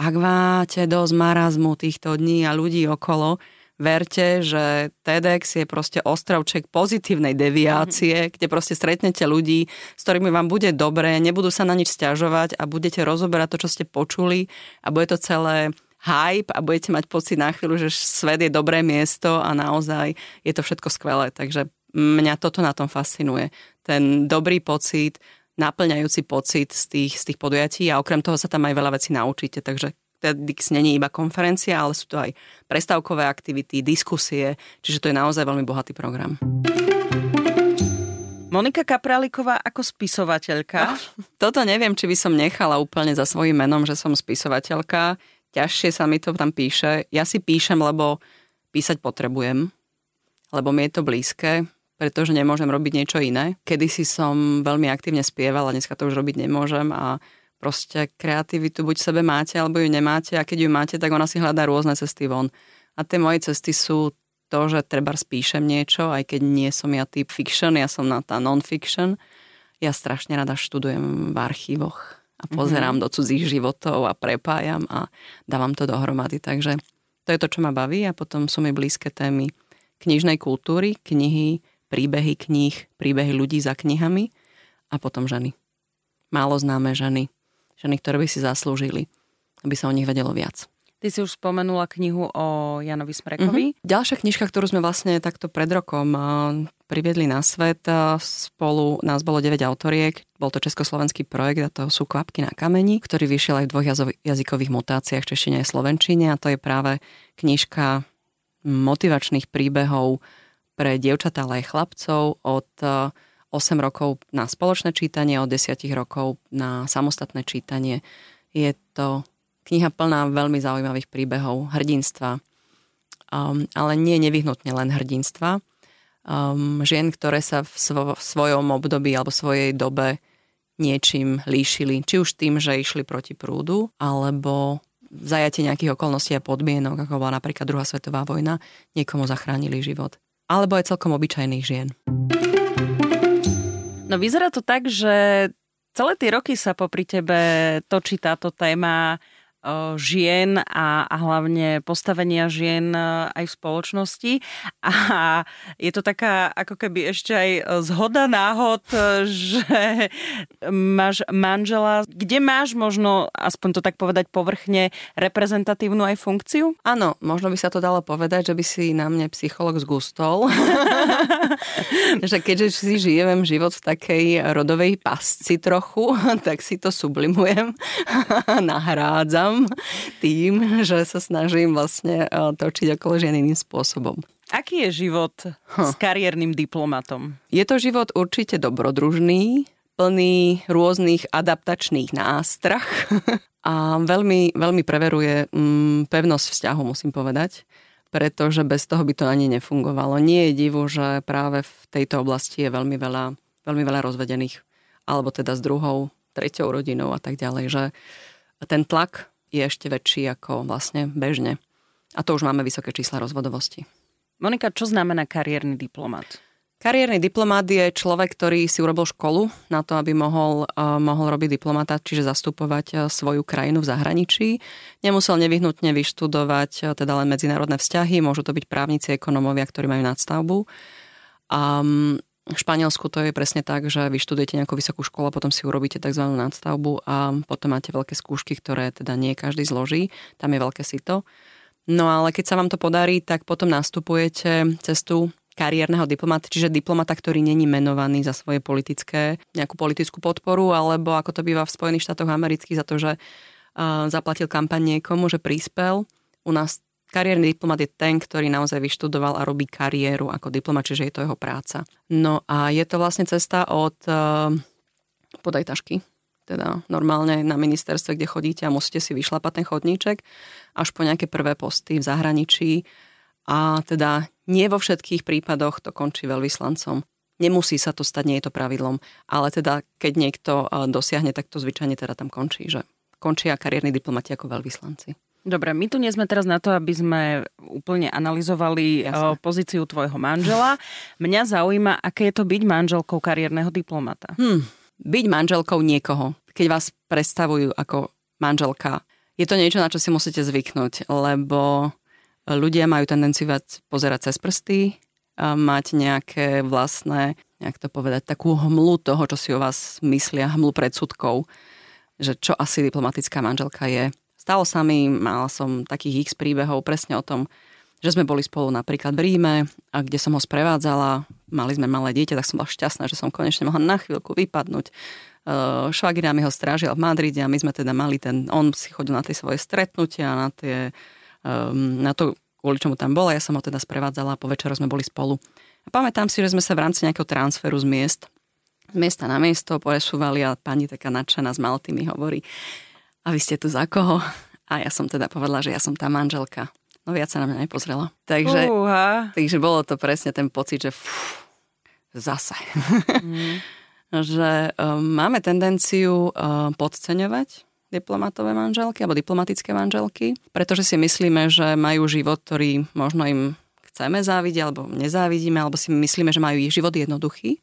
ak máte dosť marazmu týchto dní a ľudí okolo, verte, že TEDx je proste ostrovček pozitívnej deviácie, mm-hmm. kde proste stretnete ľudí, s ktorými vám bude dobre, nebudú sa na nič stiažovať a budete rozoberať to, čo ste počuli a bude to celé hype a budete mať pocit na chvíľu, že svet je dobré miesto a naozaj je to všetko skvelé. Takže mňa toto na tom fascinuje. Ten dobrý pocit, naplňajúci pocit z tých, z tých podujatí a okrem toho sa tam aj veľa vecí naučíte, takže TEDx není iba konferencia, ale sú to aj prestávkové aktivity, diskusie, čiže to je naozaj veľmi bohatý program. Monika Kapráliková ako spisovateľka. Toto neviem, či by som nechala úplne za svojím menom, že som spisovateľka. Ťažšie sa mi to tam píše. Ja si píšem, lebo písať potrebujem, lebo mi je to blízke pretože nemôžem robiť niečo iné. Kedy si som veľmi aktívne spievala, dneska to už robiť nemôžem a proste kreativitu buď sebe máte, alebo ju nemáte a keď ju máte, tak ona si hľadá rôzne cesty von. A tie moje cesty sú to, že treba spíšem niečo, aj keď nie som ja typ fiction, ja som na tá non-fiction. Ja strašne rada študujem v archívoch a pozerám mm-hmm. do cudzích životov a prepájam a dávam to dohromady. Takže to je to, čo ma baví a potom sú mi blízke témy knižnej kultúry, knihy, príbehy kníh, príbehy ľudí za knihami a potom ženy. Málo známe ženy. Ženy, ktoré by si zaslúžili, aby sa o nich vedelo viac. Ty si už spomenula knihu o Janovi Smrekovi. Mm-hmm. Ďalšia knižka, ktorú sme vlastne takto pred rokom priviedli na svet, spolu nás bolo 9 autoriek. Bol to československý projekt a to sú Kvapky na kameni, ktorý vyšiel aj v dvoch jazykových mutáciách, češtine a slovenčine a to je práve knižka motivačných príbehov pre dievčatá, ale aj chlapcov od 8 eh, rokov na spoločné čítanie, od 10 rokov na samostatné čítanie. Je to kniha plná veľmi zaujímavých príbehov, hrdinstva, um, ale nie nevyhnutne len hrdinstva. Um, žien, ktoré sa v, svo- v svojom období alebo svojej dobe niečím líšili. Či už tým, že išli proti prúdu, alebo zajate nejakých okolností a podmienok, ako bola napríklad druhá svetová vojna, niekomu zachránili život alebo aj celkom obyčajných žien. No vyzerá to tak, že celé tie roky sa popri tebe točí táto téma žien a, a hlavne postavenia žien aj v spoločnosti. A je to taká ako keby ešte aj zhoda náhod, že máš manžela, kde máš možno, aspoň to tak povedať povrchne, reprezentatívnu aj funkciu? Áno, možno by sa to dalo povedať, že by si na mne psycholog zgustol. (laughs) že keďže si žijem život v takej rodovej pasci trochu, tak si to sublimujem, (laughs) nahrádzam sám tým, že sa snažím vlastne e, točiť okolo žien iným spôsobom. Aký je život huh. s kariérnym diplomatom? Je to život určite dobrodružný, plný rôznych adaptačných nástrach (laughs) a veľmi, veľmi preveruje mm, pevnosť vzťahu, musím povedať pretože bez toho by to ani nefungovalo. Nie je divu, že práve v tejto oblasti je veľmi veľa, veľmi veľa rozvedených, alebo teda s druhou, treťou rodinou a tak ďalej, že ten tlak je ešte väčší ako vlastne bežne. A to už máme vysoké čísla rozvodovosti. Monika, čo znamená kariérny diplomat? Kariérny diplomát je človek, ktorý si urobil školu na to, aby mohol, uh, mohol robiť diplomata, čiže zastupovať uh, svoju krajinu v zahraničí. Nemusel nevyhnutne vyštudovať uh, teda len medzinárodné vzťahy, môžu to byť právnici, ekonómovia, ktorí majú nadstavbu. Um, v Španielsku to je presne tak, že vyštudujete nejakú vysokú školu potom si urobíte tzv. nadstavbu a potom máte veľké skúšky, ktoré teda nie každý zloží. Tam je veľké sito. No ale keď sa vám to podarí, tak potom nastupujete cestu kariérneho diplomata, čiže diplomata, ktorý není menovaný za svoje politické, nejakú politickú podporu, alebo ako to býva v Spojených štátoch amerických za to, že uh, zaplatil kampaň niekomu, že prispel. U nás kariérny diplomat je ten, ktorý naozaj vyštudoval a robí kariéru ako diplomat, čiže je to jeho práca. No a je to vlastne cesta od uh, podaj tašky, teda normálne na ministerstve, kde chodíte a musíte si vyšlapať ten chodníček, až po nejaké prvé posty v zahraničí, a teda nie vo všetkých prípadoch to končí veľvyslancom. Nemusí sa to stať, nie je to pravidlom, ale teda keď niekto dosiahne, tak to zvyčajne teda tam končí, že končia kariérni diplomati ako veľvyslanci. Dobre, my tu nie sme teraz na to, aby sme úplne analyzovali Jasne. pozíciu tvojho manžela. Mňa zaujíma, aké je to byť manželkou kariérneho diplomata. Hmm, byť manželkou niekoho, keď vás predstavujú ako manželka, je to niečo, na čo si musíte zvyknúť, lebo ľudia majú tendenciu viac pozerať cez prsty, mať nejaké vlastné, jak to povedať, takú hmlu toho, čo si o vás myslia, hmlu predsudkov, že čo asi diplomatická manželka je. Stalo sa mi, mala som takých x príbehov presne o tom, že sme boli spolu napríklad v Ríme a kde som ho sprevádzala, mali sme malé dieťa, tak som bola šťastná, že som konečne mohla na chvíľku vypadnúť. Švagina mi ho strážil v Madride a my sme teda mali ten, on si chodil na tie svoje stretnutia, na tie um, na to, kvôli čomu tam bola. Ja som ho teda sprevádzala a po večeru sme boli spolu. A pamätám si, že sme sa v rámci nejakého transferu z miest, z miesta na miesto presúvali a pani taká nadšená z Malty mi hovorí, a vy ste tu za koho? A ja som teda povedala, že ja som tá manželka. No viac sa na mňa nepozrela. Takže, uh-huh. takže bolo to presne ten pocit, že fú, zase. Mm. (laughs) že um, máme tendenciu um, podceňovať diplomatové manželky alebo diplomatické manželky, pretože si myslíme, že majú život, ktorý možno im chceme závidieť alebo nezávidíme, alebo si myslíme, že majú ich život jednoduchý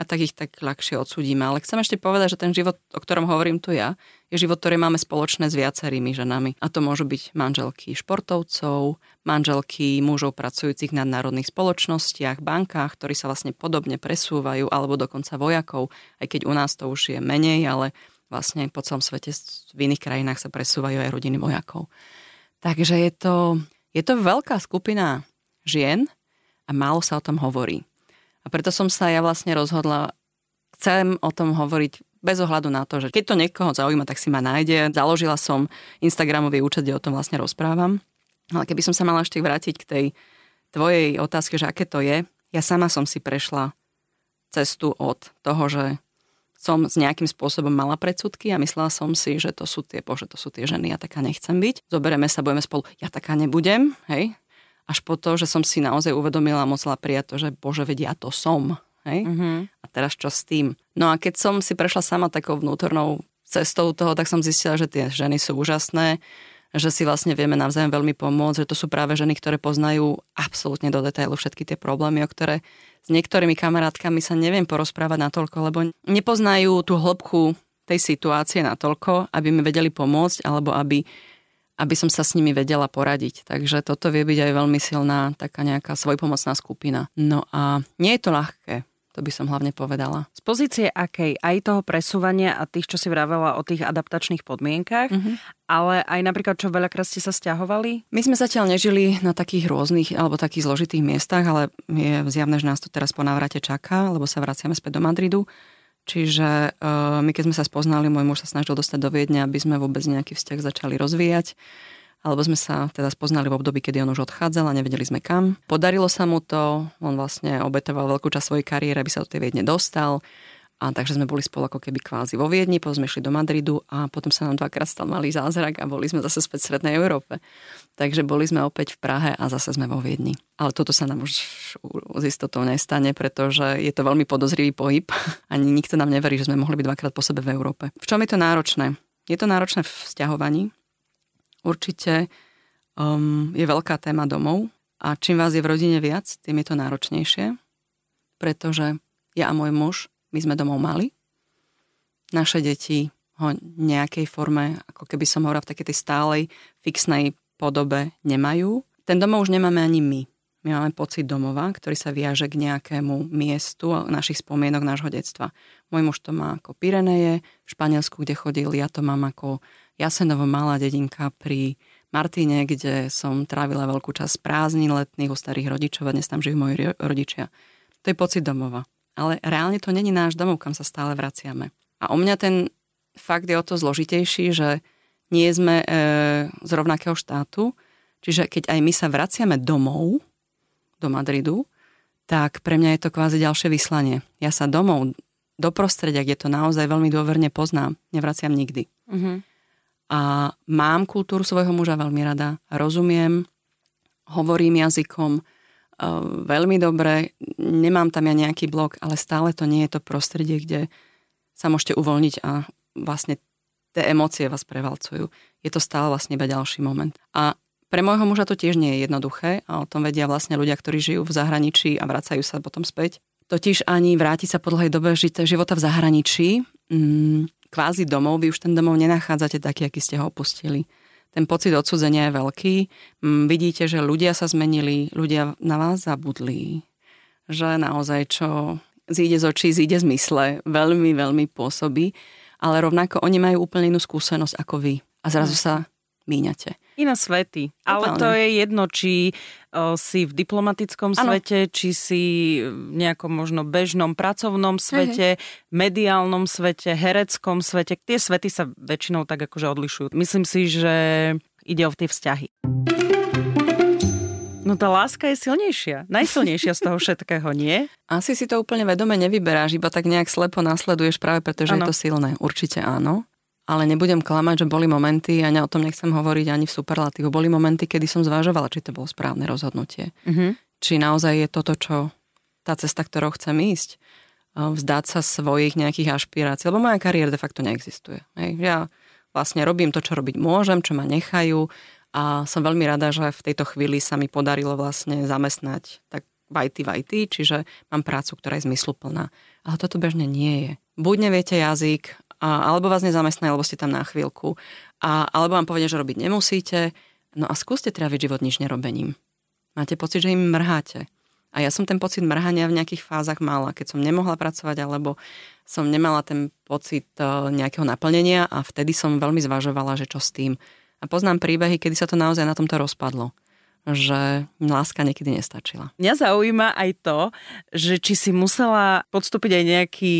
a tak ich tak ľahšie odsudíme. Ale chcem ešte povedať, že ten život, o ktorom hovorím tu ja, je život, ktorý máme spoločné s viacerými ženami. A to môžu byť manželky športovcov, manželky mužov pracujúcich na národných spoločnostiach, bankách, ktorí sa vlastne podobne presúvajú, alebo dokonca vojakov, aj keď u nás to už je menej, ale vlastne po celom svete v iných krajinách sa presúvajú aj rodiny vojakov. Takže je to, je to veľká skupina žien a málo sa o tom hovorí. A preto som sa ja vlastne rozhodla, chcem o tom hovoriť bez ohľadu na to, že keď to niekoho zaujíma, tak si ma nájde. Založila som Instagramový účet, kde o tom vlastne rozprávam. Ale keby som sa mala ešte vrátiť k tej tvojej otázke, že aké to je, ja sama som si prešla cestu od toho, že som s nejakým spôsobom mala predsudky a myslela som si, že to sú tie, bože, to sú tie ženy, ja taká nechcem byť. Zoberieme sa, budeme spolu, ja taká nebudem, hej. Až po to, že som si naozaj uvedomila a musela prijať to, že bože, vedia, ja to som. Hej? Mm-hmm. A teraz čo s tým? No a keď som si prešla sama takou vnútornou cestou toho, tak som zistila, že tie ženy sú úžasné, že si vlastne vieme navzájom veľmi pomôcť, že to sú práve ženy, ktoré poznajú absolútne do detailu všetky tie problémy, o ktoré s niektorými kamarátkami sa neviem porozprávať natoľko, lebo nepoznajú tú hĺbku tej situácie natoľko, aby mi vedeli pomôcť, alebo aby, aby som sa s nimi vedela poradiť. Takže toto vie byť aj veľmi silná taká nejaká svojpomocná skupina. No a nie je to ľahké. To by som hlavne povedala. Z pozície akej? Aj toho presúvania a tých, čo si vravela o tých adaptačných podmienkach, mm-hmm. ale aj napríklad, čo veľakrát ste sa stiahovali? My sme zatiaľ nežili na takých rôznych alebo takých zložitých miestach, ale je zjavné, že nás to teraz po návrate čaká, lebo sa vraciame späť do Madridu. Čiže uh, my keď sme sa spoznali, môj muž sa snažil dostať do Viedne, aby sme vôbec nejaký vzťah začali rozvíjať alebo sme sa teda spoznali v období, kedy on už odchádzal a nevedeli sme kam. Podarilo sa mu to, on vlastne obetoval veľkú časť svojej kariéry, aby sa do tej Viedne dostal. A takže sme boli spolu ako keby kvázi vo Viedni, potom sme išli do Madridu a potom sa nám dvakrát stal malý zázrak a boli sme zase späť v Srednej Európe. Takže boli sme opäť v Prahe a zase sme vo Viedni. Ale toto sa nám už s istotou nestane, pretože je to veľmi podozrivý pohyb. (laughs) Ani nikto nám neverí, že sme mohli byť dvakrát po sebe v Európe. V čom je to náročné? Je to náročné v vzťahovaní, určite um, je veľká téma domov a čím vás je v rodine viac, tým je to náročnejšie, pretože ja a môj muž, my sme domov mali. Naše deti ho nejakej forme, ako keby som hovorila v takej tej stálej, fixnej podobe nemajú. Ten domov už nemáme ani my. My máme pocit domova, ktorý sa viaže k nejakému miestu našich spomienok nášho detstva. Môj muž to má ako Pireneje, v Španielsku, kde chodil, ja to mám ako Jasenovo malá dedinka pri Martine, kde som trávila veľkú časť prázdnin letných u starých rodičov a dnes tam žijú moji rodičia. To je pocit domova. Ale reálne to není náš domov, kam sa stále vraciame. A u mňa ten fakt je o to zložitejší, že nie sme e, z rovnakého štátu, čiže keď aj my sa vraciame domov, do Madridu, tak pre mňa je to kvázi ďalšie vyslanie. Ja sa domov do prostredia, kde to naozaj veľmi dôverne poznám, nevraciam nikdy. Uh-huh. A mám kultúru svojho muža veľmi rada, rozumiem, hovorím jazykom, veľmi dobre, nemám tam ja nejaký blok, ale stále to nie je to prostredie, kde sa môžete uvoľniť a vlastne tie emócie vás prevalcujú. Je to stále vlastne iba ďalší moment. A pre môjho muža to tiež nie je jednoduché a o tom vedia vlastne ľudia, ktorí žijú v zahraničí a vracajú sa potom späť. Totiž ani vrátiť sa po dlhej dobe života v zahraničí, mm, kvázi domov, vy už ten domov nenachádzate taký, aký ste ho opustili. Ten pocit odsudzenia je veľký. Mm, vidíte, že ľudia sa zmenili, ľudia na vás zabudli. Že naozaj, čo zíde z očí, zíde z mysle, veľmi, veľmi pôsobí. Ale rovnako oni majú úplne inú skúsenosť ako vy. A zrazu sa míňate. Iné svety. Ale to je jedno, či o, si v diplomatickom ano. svete, či si v nejakom možno bežnom pracovnom svete, hej. mediálnom svete, hereckom svete. Tie svety sa väčšinou tak akože odlišujú. Myslím si, že ide o tie vzťahy. No tá láska je silnejšia, najsilnejšia z toho (laughs) všetkého, nie? Asi si to úplne vedome nevyberáš, iba tak nejak slepo nasleduješ práve preto, že ano. je to silné. Určite áno ale nebudem klamať, že boli momenty, a ja o tom nechcem hovoriť ani v superlatívu, boli momenty, kedy som zvažovala, či to bolo správne rozhodnutie. Mm-hmm. Či naozaj je toto, čo tá cesta, ktorou chcem ísť, vzdať sa svojich nejakých ašpirácií, lebo moja kariéra de facto neexistuje. Hej. Ja vlastne robím to, čo robiť môžem, čo ma nechajú a som veľmi rada, že v tejto chvíli sa mi podarilo vlastne zamestnať tak v IT v IT, čiže mám prácu, ktorá je zmysluplná. Ale toto bežne nie je. Buď neviete jazyk, a, alebo vás nezamestnajú, alebo ste tam na chvíľku, a, alebo vám povedia, že robiť nemusíte, no a skúste tráviť život nič nerobením. Máte pocit, že im mrháte. A ja som ten pocit mrhania v nejakých fázach mala, keď som nemohla pracovať, alebo som nemala ten pocit e, nejakého naplnenia a vtedy som veľmi zvažovala, že čo s tým. A poznám príbehy, kedy sa to naozaj na tomto rozpadlo že láska niekedy nestačila. Mňa zaujíma aj to, že či si musela podstúpiť aj nejaký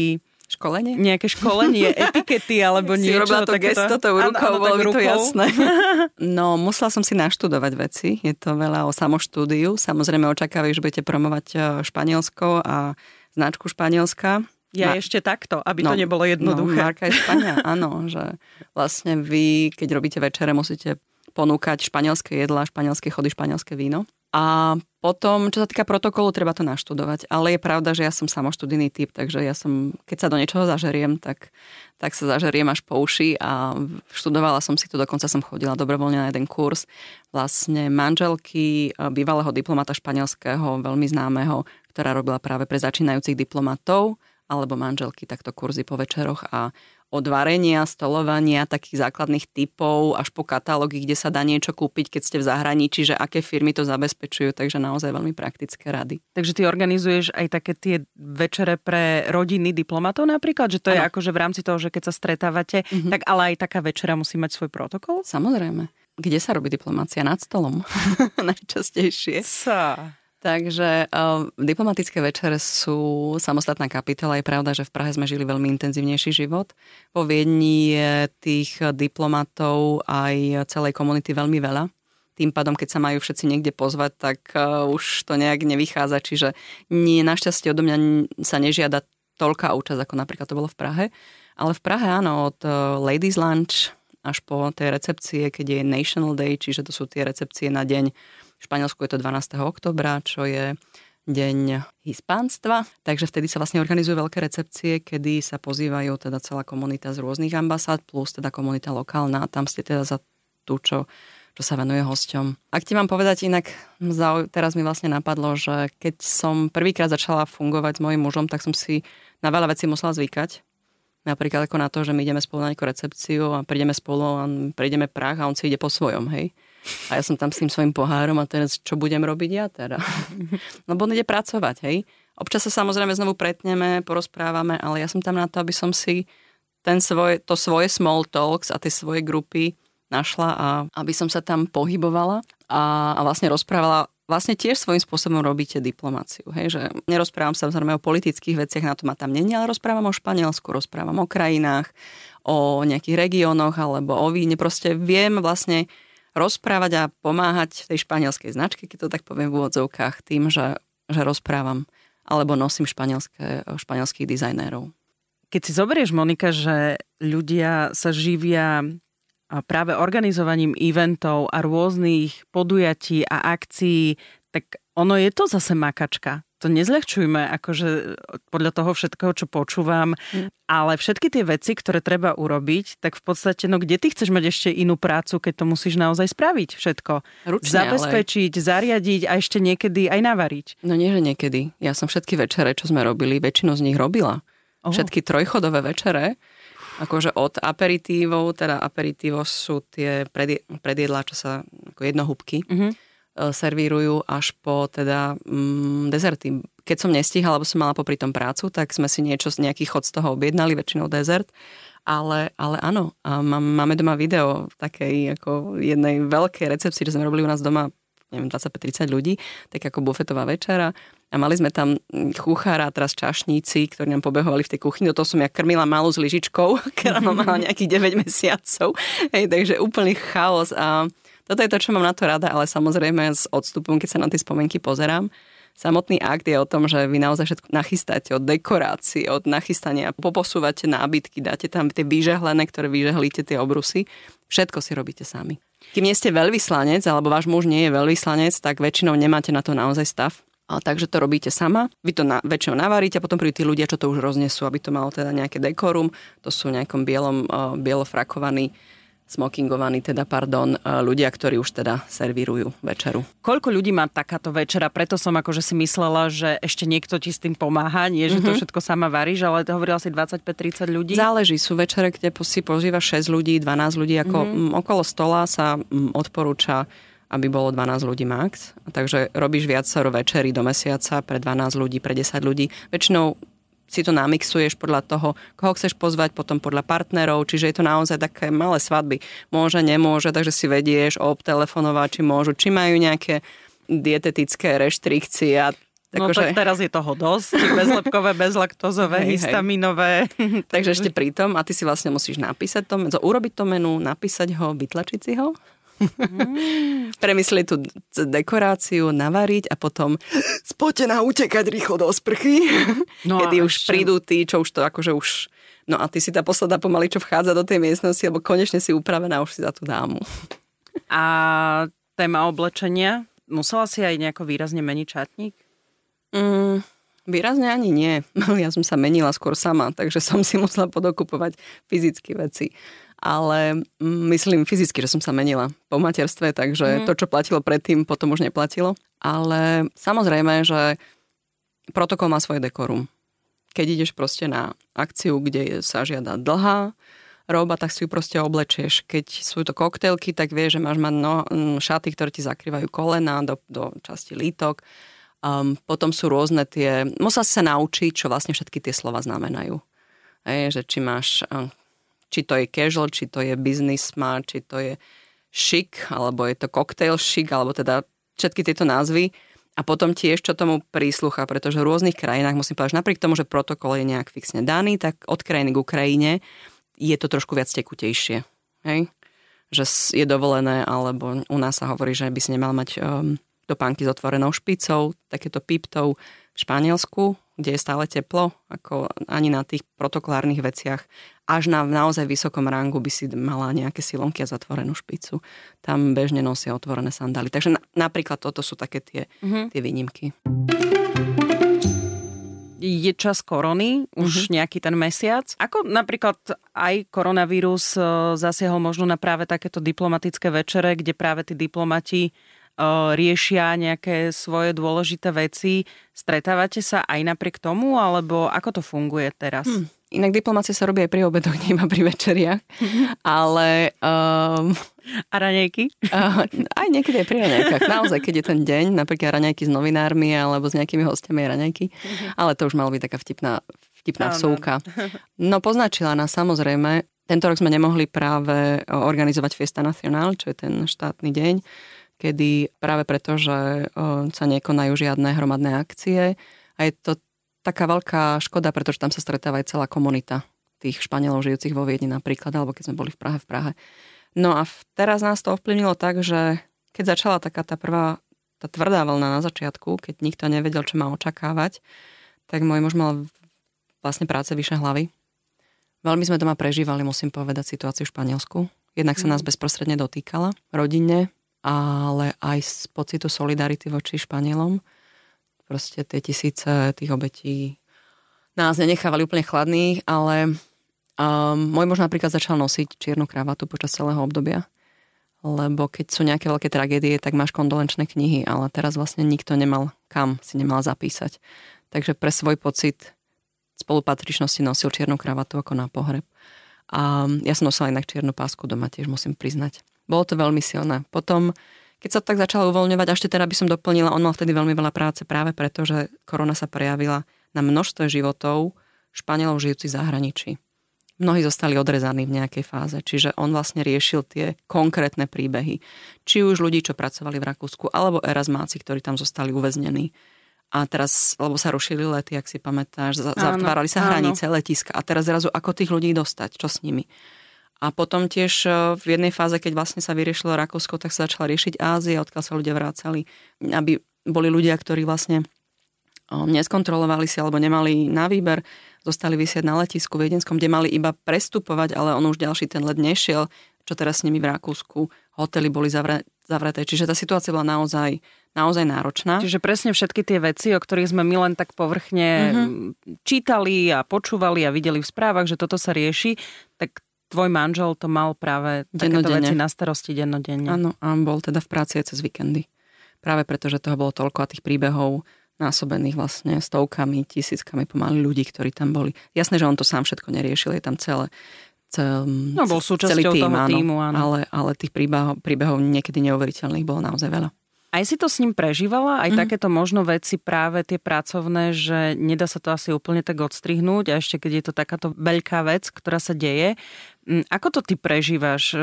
Školenie? Nejaké školenie, (laughs) etikety alebo si niečo. Si robila to gesto tou rukou, bolo mi to jasné. (laughs) no, musela som si naštudovať veci. Je to veľa o samoštúdiu. Samozrejme očakávajú, že budete promovať e, Španielsko a značku Španielska. Ja Ma... ešte takto, aby no, to nebolo jednoduché. No, Marka je Špania, (laughs) áno. Že vlastne vy, keď robíte večere, musíte ponúkať španielské jedla, španielské chody, španielské víno. A potom, čo sa týka protokolu, treba to naštudovať. Ale je pravda, že ja som samoštudijný typ, takže ja som, keď sa do niečoho zažeriem, tak, tak sa zažeriem až po uši a študovala som si to, dokonca som chodila dobrovoľne na jeden kurz vlastne manželky bývalého diplomata španielského, veľmi známeho, ktorá robila práve pre začínajúcich diplomatov alebo manželky takto kurzy po večeroch a od varenia, stolovania, takých základných typov až po katalógy, kde sa dá niečo kúpiť, keď ste v zahraničí, že aké firmy to zabezpečujú, takže naozaj veľmi praktické rady. Takže ty organizuješ aj také tie večere pre rodiny diplomatov napríklad, že to ano. je akože v rámci toho, že keď sa stretávate, mm-hmm. tak ale aj taká večera musí mať svoj protokol? Samozrejme. Kde sa robí diplomácia? Nad stolom. (laughs) Najčastejšie. Sa. Takže uh, diplomatické večere sú samostatná kapitola. Je pravda, že v Prahe sme žili veľmi intenzívnejší život. Po Viedni je tých diplomatov aj celej komunity veľmi veľa. Tým pádom, keď sa majú všetci niekde pozvať, tak uh, už to nejak nevychádza. Čiže nie, našťastie odo mňa sa nežiada toľká účasť, ako napríklad to bolo v Prahe. Ale v Prahe áno, od uh, Ladies Lunch až po tej recepcie, keď je National Day, čiže to sú tie recepcie na deň v Španielsku je to 12. oktobra, čo je deň hispánstva, takže vtedy sa vlastne organizujú veľké recepcie, kedy sa pozývajú teda celá komunita z rôznych ambasád, plus teda komunita lokálna a tam ste teda za tú, čo, čo sa venuje hosťom. Ak ti mám povedať inak, teraz mi vlastne napadlo, že keď som prvýkrát začala fungovať s mojim mužom, tak som si na veľa vecí musela zvykať. Napríklad ako na to, že my ideme spolu na nejakú recepciu a prídeme spolu a prídeme prach a on si ide po svojom, hej. A ja som tam s tým svojim pohárom a teraz čo budem robiť ja teda? (laughs) Lebo on ide pracovať, hej. Občas sa samozrejme znovu pretneme, porozprávame, ale ja som tam na to, aby som si ten svoj, to svoje small talks a tie svoje grupy našla a aby som sa tam pohybovala a, a vlastne rozprávala vlastne tiež svojím spôsobom robíte diplomáciu. Hej? Že nerozprávam sa samozrejme o politických veciach, na to ma tam není, ale rozprávam o Španielsku, rozprávam o krajinách, o nejakých regiónoch alebo o víne. Proste viem vlastne rozprávať a pomáhať tej španielskej značke, keď to tak poviem v úvodzovkách, tým, že, že rozprávam alebo nosím španielské, španielských dizajnérov. Keď si zoberieš, Monika, že ľudia sa živia práve organizovaním eventov a rôznych podujatí a akcií, tak ono je to zase makačka. To nezľahčujme, akože podľa toho všetkého, čo počúvam, mm. ale všetky tie veci, ktoré treba urobiť, tak v podstate, no kde ty chceš mať ešte inú prácu, keď to musíš naozaj spraviť všetko? Ručne, Zabezpečiť, ale... zariadiť a ešte niekedy aj navariť. No nie, že niekedy. Ja som všetky večere, čo sme robili, väčšinu z nich robila. Oh. Všetky trojchodové večere akože od aperitívov, teda aperitívo sú tie predjedlá, čo sa ako jednohúbky mm-hmm. Servírujú až po teda mm, dezerty. Keď som nestihala, lebo som mala popri tom prácu, tak sme si niečo, nejaký chod z toho objednali, väčšinou dezert. Ale, ale áno, a máme doma video v takej ako jednej veľkej recepcii, že sme robili u nás doma neviem, 25-30 ľudí, tak ako bufetová večera. A mali sme tam kuchára, teraz čašníci, ktorí nám pobehovali v tej kuchyni. Toho som ja krmila malú s lyžičkou, (laughs) ktorá mala nejakých 9 mesiacov. Hej, takže úplný chaos. A toto je to, čo mám na to rada, ale samozrejme s odstupom, keď sa na tie spomienky pozerám, samotný akt je o tom, že vy naozaj všetko nachystáte od dekorácií, od nachystania, poposúvate nábytky, dáte tam tie vyžehlené, ktoré vyžehlíte, tie obrusy. Všetko si robíte sami. Kým nie ste veľvyslanec, alebo váš muž nie je veľvyslanec, tak väčšinou nemáte na to naozaj stav. A takže to robíte sama, vy to na, väčšinou navaríte a potom prídu tí ľudia, čo to už roznesú, aby to malo teda nejaké dekorum. To sú nejakom bielom, uh, bielofrakovaní smokingovaní, teda pardon, ľudia, ktorí už teda servírujú večeru. Koľko ľudí má takáto večera? Preto som akože si myslela, že ešte niekto ti s tým pomáha, nie že to mhm. všetko sama varíš, ale hovorila si 25-30 ľudí. Záleží, sú večere, kde si požíva 6 ľudí, 12 ľudí, ako mm-hmm. okolo stola sa odporúča aby bolo 12 ľudí max. Takže robíš viacero večerí do mesiaca pre 12 ľudí, pre 10 ľudí. Väčšinou si to namixuješ podľa toho, koho chceš pozvať, potom podľa partnerov, čiže je to naozaj také malé svadby. Môže, nemôže, takže si vedieš obtelefonovať, či môžu, či majú nejaké dietetické reštrikcie a No že... tak teraz je toho dosť, (laughs) bezlepkové, bezlaktozové, hej, histaminové. (laughs) Takže ešte (laughs) pri tom, a ty si vlastne musíš napísať to, urobiť to menu, napísať ho, vytlačiť si ho Mm. Premyslieť tú dekoráciu, navariť a potom spotená utekať rýchlo do sprchy, (laughs) no kedy už ešte... prídu tí, čo už to akože už... No a ty si tá posledná pomaly, čo vchádza do tej miestnosti, lebo konečne si upravená už si za tú dámu. A téma oblečenia, musela si aj nejako výrazne meniť čatník? Mm, výrazne ani nie. (laughs) Ja som sa menila skôr sama, takže som si musela podokupovať fyzické veci ale mm, myslím fyzicky, že som sa menila po materstve, takže mm. to, čo platilo predtým, potom už neplatilo. Ale samozrejme, že protokol má svoje dekorum. Keď ideš proste na akciu, kde sa žiada dlhá roba, tak si ju proste oblečieš. Keď sú to koktélky, tak vieš, že máš mať no, mm, šaty, ktoré ti zakrývajú kolena do, do časti lítok. Um, potom sú rôzne tie... Musel si sa naučiť, čo vlastne všetky tie slova znamenajú. Ej, že či máš um, či to je casual, či to je business smart, či to je chic, alebo je to cocktail chic, alebo teda všetky tieto názvy. A potom tiež, čo tomu príslucha, pretože v rôznych krajinách, musím povedať, že napriek tomu, že protokol je nejak fixne daný, tak od krajiny k Ukrajine je to trošku viac tekutejšie. Hej? Že je dovolené, alebo u nás sa hovorí, že by si nemal mať um, topánky s otvorenou špicou, takéto piptou v Španielsku, kde je stále teplo, ako ani na tých protokolárnych veciach až na naozaj vysokom rangu by si mala nejaké silonky a zatvorenú špicu. Tam bežne nosia otvorené sandály. Takže na, napríklad toto sú také tie, mm-hmm. tie výnimky. je čas korony, už mm-hmm. nejaký ten mesiac. Ako napríklad aj koronavírus e, zasiahol možno na práve takéto diplomatické večere, kde práve tí diplomati riešia nejaké svoje dôležité veci. Stretávate sa aj napriek tomu, alebo ako to funguje teraz? Hmm. Inak diplomácia sa robí aj pri obedoch, (laughs) nie iba pri večeriach. Ale... Um, a raňajky? Uh, aj niekedy aj pri raňajkách. Naozaj, keď je ten deň, napríklad raňajky s novinármi alebo s nejakými hostiami raňajky. Uh-huh. Ale to už malo byť taká vtipná, vtipná vsúka. No poznačila nás samozrejme. Tento rok sme nemohli práve organizovať Fiesta Nacional, čo je ten štátny deň, kedy práve preto, že sa nekonajú žiadne hromadné akcie a je to taká veľká škoda, pretože tam sa stretáva aj celá komunita tých Španielov žijúcich vo Viedni napríklad, alebo keď sme boli v Prahe v Prahe. No a teraz nás to ovplyvnilo tak, že keď začala taká tá prvá, tá tvrdá vlna na začiatku, keď nikto nevedel, čo má očakávať, tak môj muž mal vlastne práce vyše hlavy. Veľmi sme doma prežívali, musím povedať, situáciu v Španielsku. Jednak sa nás mhm. bezprostredne dotýkala, rodinne, ale aj z pocitu solidarity voči Španielom proste tie tisíce tých obetí nás nenechávali úplne chladných, ale um, môj muž napríklad začal nosiť čiernu kravatu počas celého obdobia, lebo keď sú nejaké veľké tragédie, tak máš kondolenčné knihy, ale teraz vlastne nikto nemal kam si nemal zapísať. Takže pre svoj pocit spolupatričnosti nosil čiernu kravatu ako na pohreb. A ja som nosila inak čiernu pásku doma, tiež musím priznať. Bolo to veľmi silné. Potom keď sa tak začala uvoľňovať, ešte teda by som doplnila, on mal vtedy veľmi veľa práce práve preto, že korona sa prejavila na množstve životov Španielov žijúcich v zahraničí. Mnohí zostali odrezaní v nejakej fáze, čiže on vlastne riešil tie konkrétne príbehy. Či už ľudí, čo pracovali v Rakúsku, alebo erasmáci, ktorí tam zostali uväznení. A teraz, lebo sa rušili lety, ak si pamätáš, zatvárali sa hranice, áno. letiska. A teraz zrazu, ako tých ľudí dostať, čo s nimi. A potom tiež e, v jednej fáze, keď vlastne sa vyriešilo Rakúsko, tak sa začala riešiť Ázia, odkiaľ sa ľudia vrácali, aby boli ľudia, ktorí vlastne e, neskontrolovali si alebo nemali na výber, zostali vysieť na letisku v Viedenskom, kde mali iba prestupovať, ale on už ďalší ten let nešiel, čo teraz s nimi v Rakúsku. Hotely boli zavreté, čiže tá situácia bola naozaj, naozaj náročná. Čiže presne všetky tie veci, o ktorých sme my len tak povrchne mm-hmm. čítali a počúvali a videli v správach, že toto sa rieši, tak tvoj manžel to mal práve takéto veci na starosti dennodenne. Áno, a bol teda v práci aj cez víkendy. Práve preto, že toho bolo toľko a tých príbehov násobených vlastne stovkami, tisíckami pomaly ľudí, ktorí tam boli. Jasné, že on to sám všetko neriešil, je tam celé, cel, no, bol celý tým, toho áno, týmu, áno. Ale, ale tých príbehov, príbehov niekedy neuveriteľných bolo naozaj veľa. Aj si to s ním prežívala, aj mm. takéto možno veci práve tie pracovné, že nedá sa to asi úplne tak odstrihnúť a ešte keď je to takáto veľká vec, ktorá sa deje. Ako to ty prežívaš?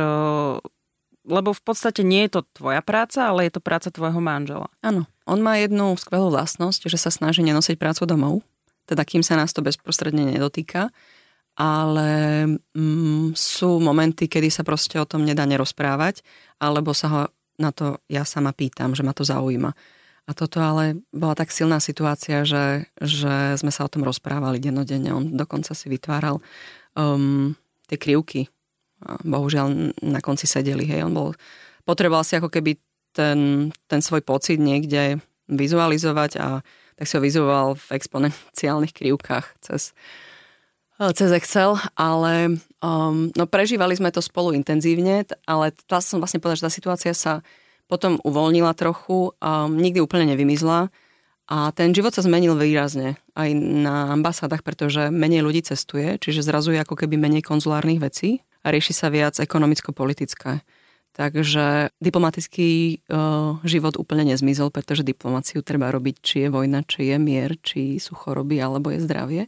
Lebo v podstate nie je to tvoja práca, ale je to práca tvojho manžela. Áno. On má jednu skvelú vlastnosť, že sa snaží nenosiť prácu domov, teda kým sa nás to bezprostredne nedotýka, ale mm, sú momenty, kedy sa proste o tom nedá nerozprávať, alebo sa ho na to ja sama pýtam, že ma to zaujíma. A toto ale bola tak silná situácia, že, že sme sa o tom rozprávali dennodenne. On dokonca si vytváral um, tie krivky. Bohužiaľ na konci sedeli. Hej. On bol, potreboval si ako keby ten, ten svoj pocit niekde vizualizovať a tak si ho vizuoval v exponenciálnych krivkách cez, cez Excel, ale um, no, prežívali sme to spolu intenzívne, ale tá som vlastne povedala, že tá situácia sa potom uvoľnila trochu, um, nikdy úplne nevymizla a ten život sa zmenil výrazne aj na ambasádach, pretože menej ľudí cestuje, čiže zrazu je ako keby menej konzulárnych vecí a rieši sa viac ekonomicko-politické. Takže diplomatický uh, život úplne nezmizol, pretože diplomáciu treba robiť, či je vojna, či je mier, či sú choroby alebo je zdravie.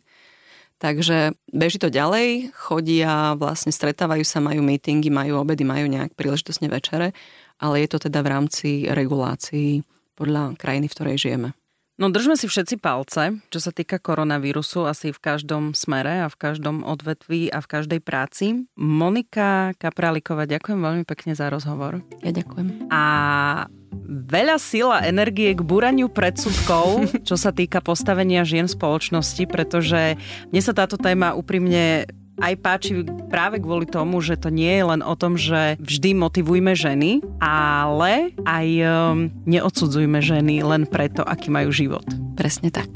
Takže beží to ďalej, chodia, vlastne stretávajú sa, majú meetingy, majú obedy, majú nejak príležitosne večere, ale je to teda v rámci regulácií podľa krajiny, v ktorej žijeme. No držme si všetci palce, čo sa týka koronavírusu, asi v každom smere a v každom odvetví a v každej práci. Monika Kapraliková, ďakujem veľmi pekne za rozhovor. Ja ďakujem. A veľa sila energie k buraniu predsudkov, (laughs) čo sa týka postavenia žien v spoločnosti, pretože mne sa táto téma úprimne aj páči práve kvôli tomu, že to nie je len o tom, že vždy motivujme ženy, ale aj um, neodsudzujme ženy len preto, aký majú život. Presne tak.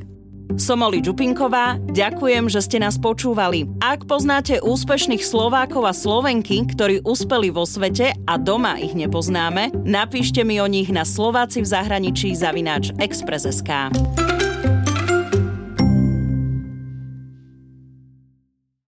Som Oli Čupinková, ďakujem, že ste nás počúvali. Ak poznáte úspešných Slovákov a Slovenky, ktorí uspeli vo svete a doma ich nepoznáme, napíšte mi o nich na Slováci v zahraničí zavináč Express.sk.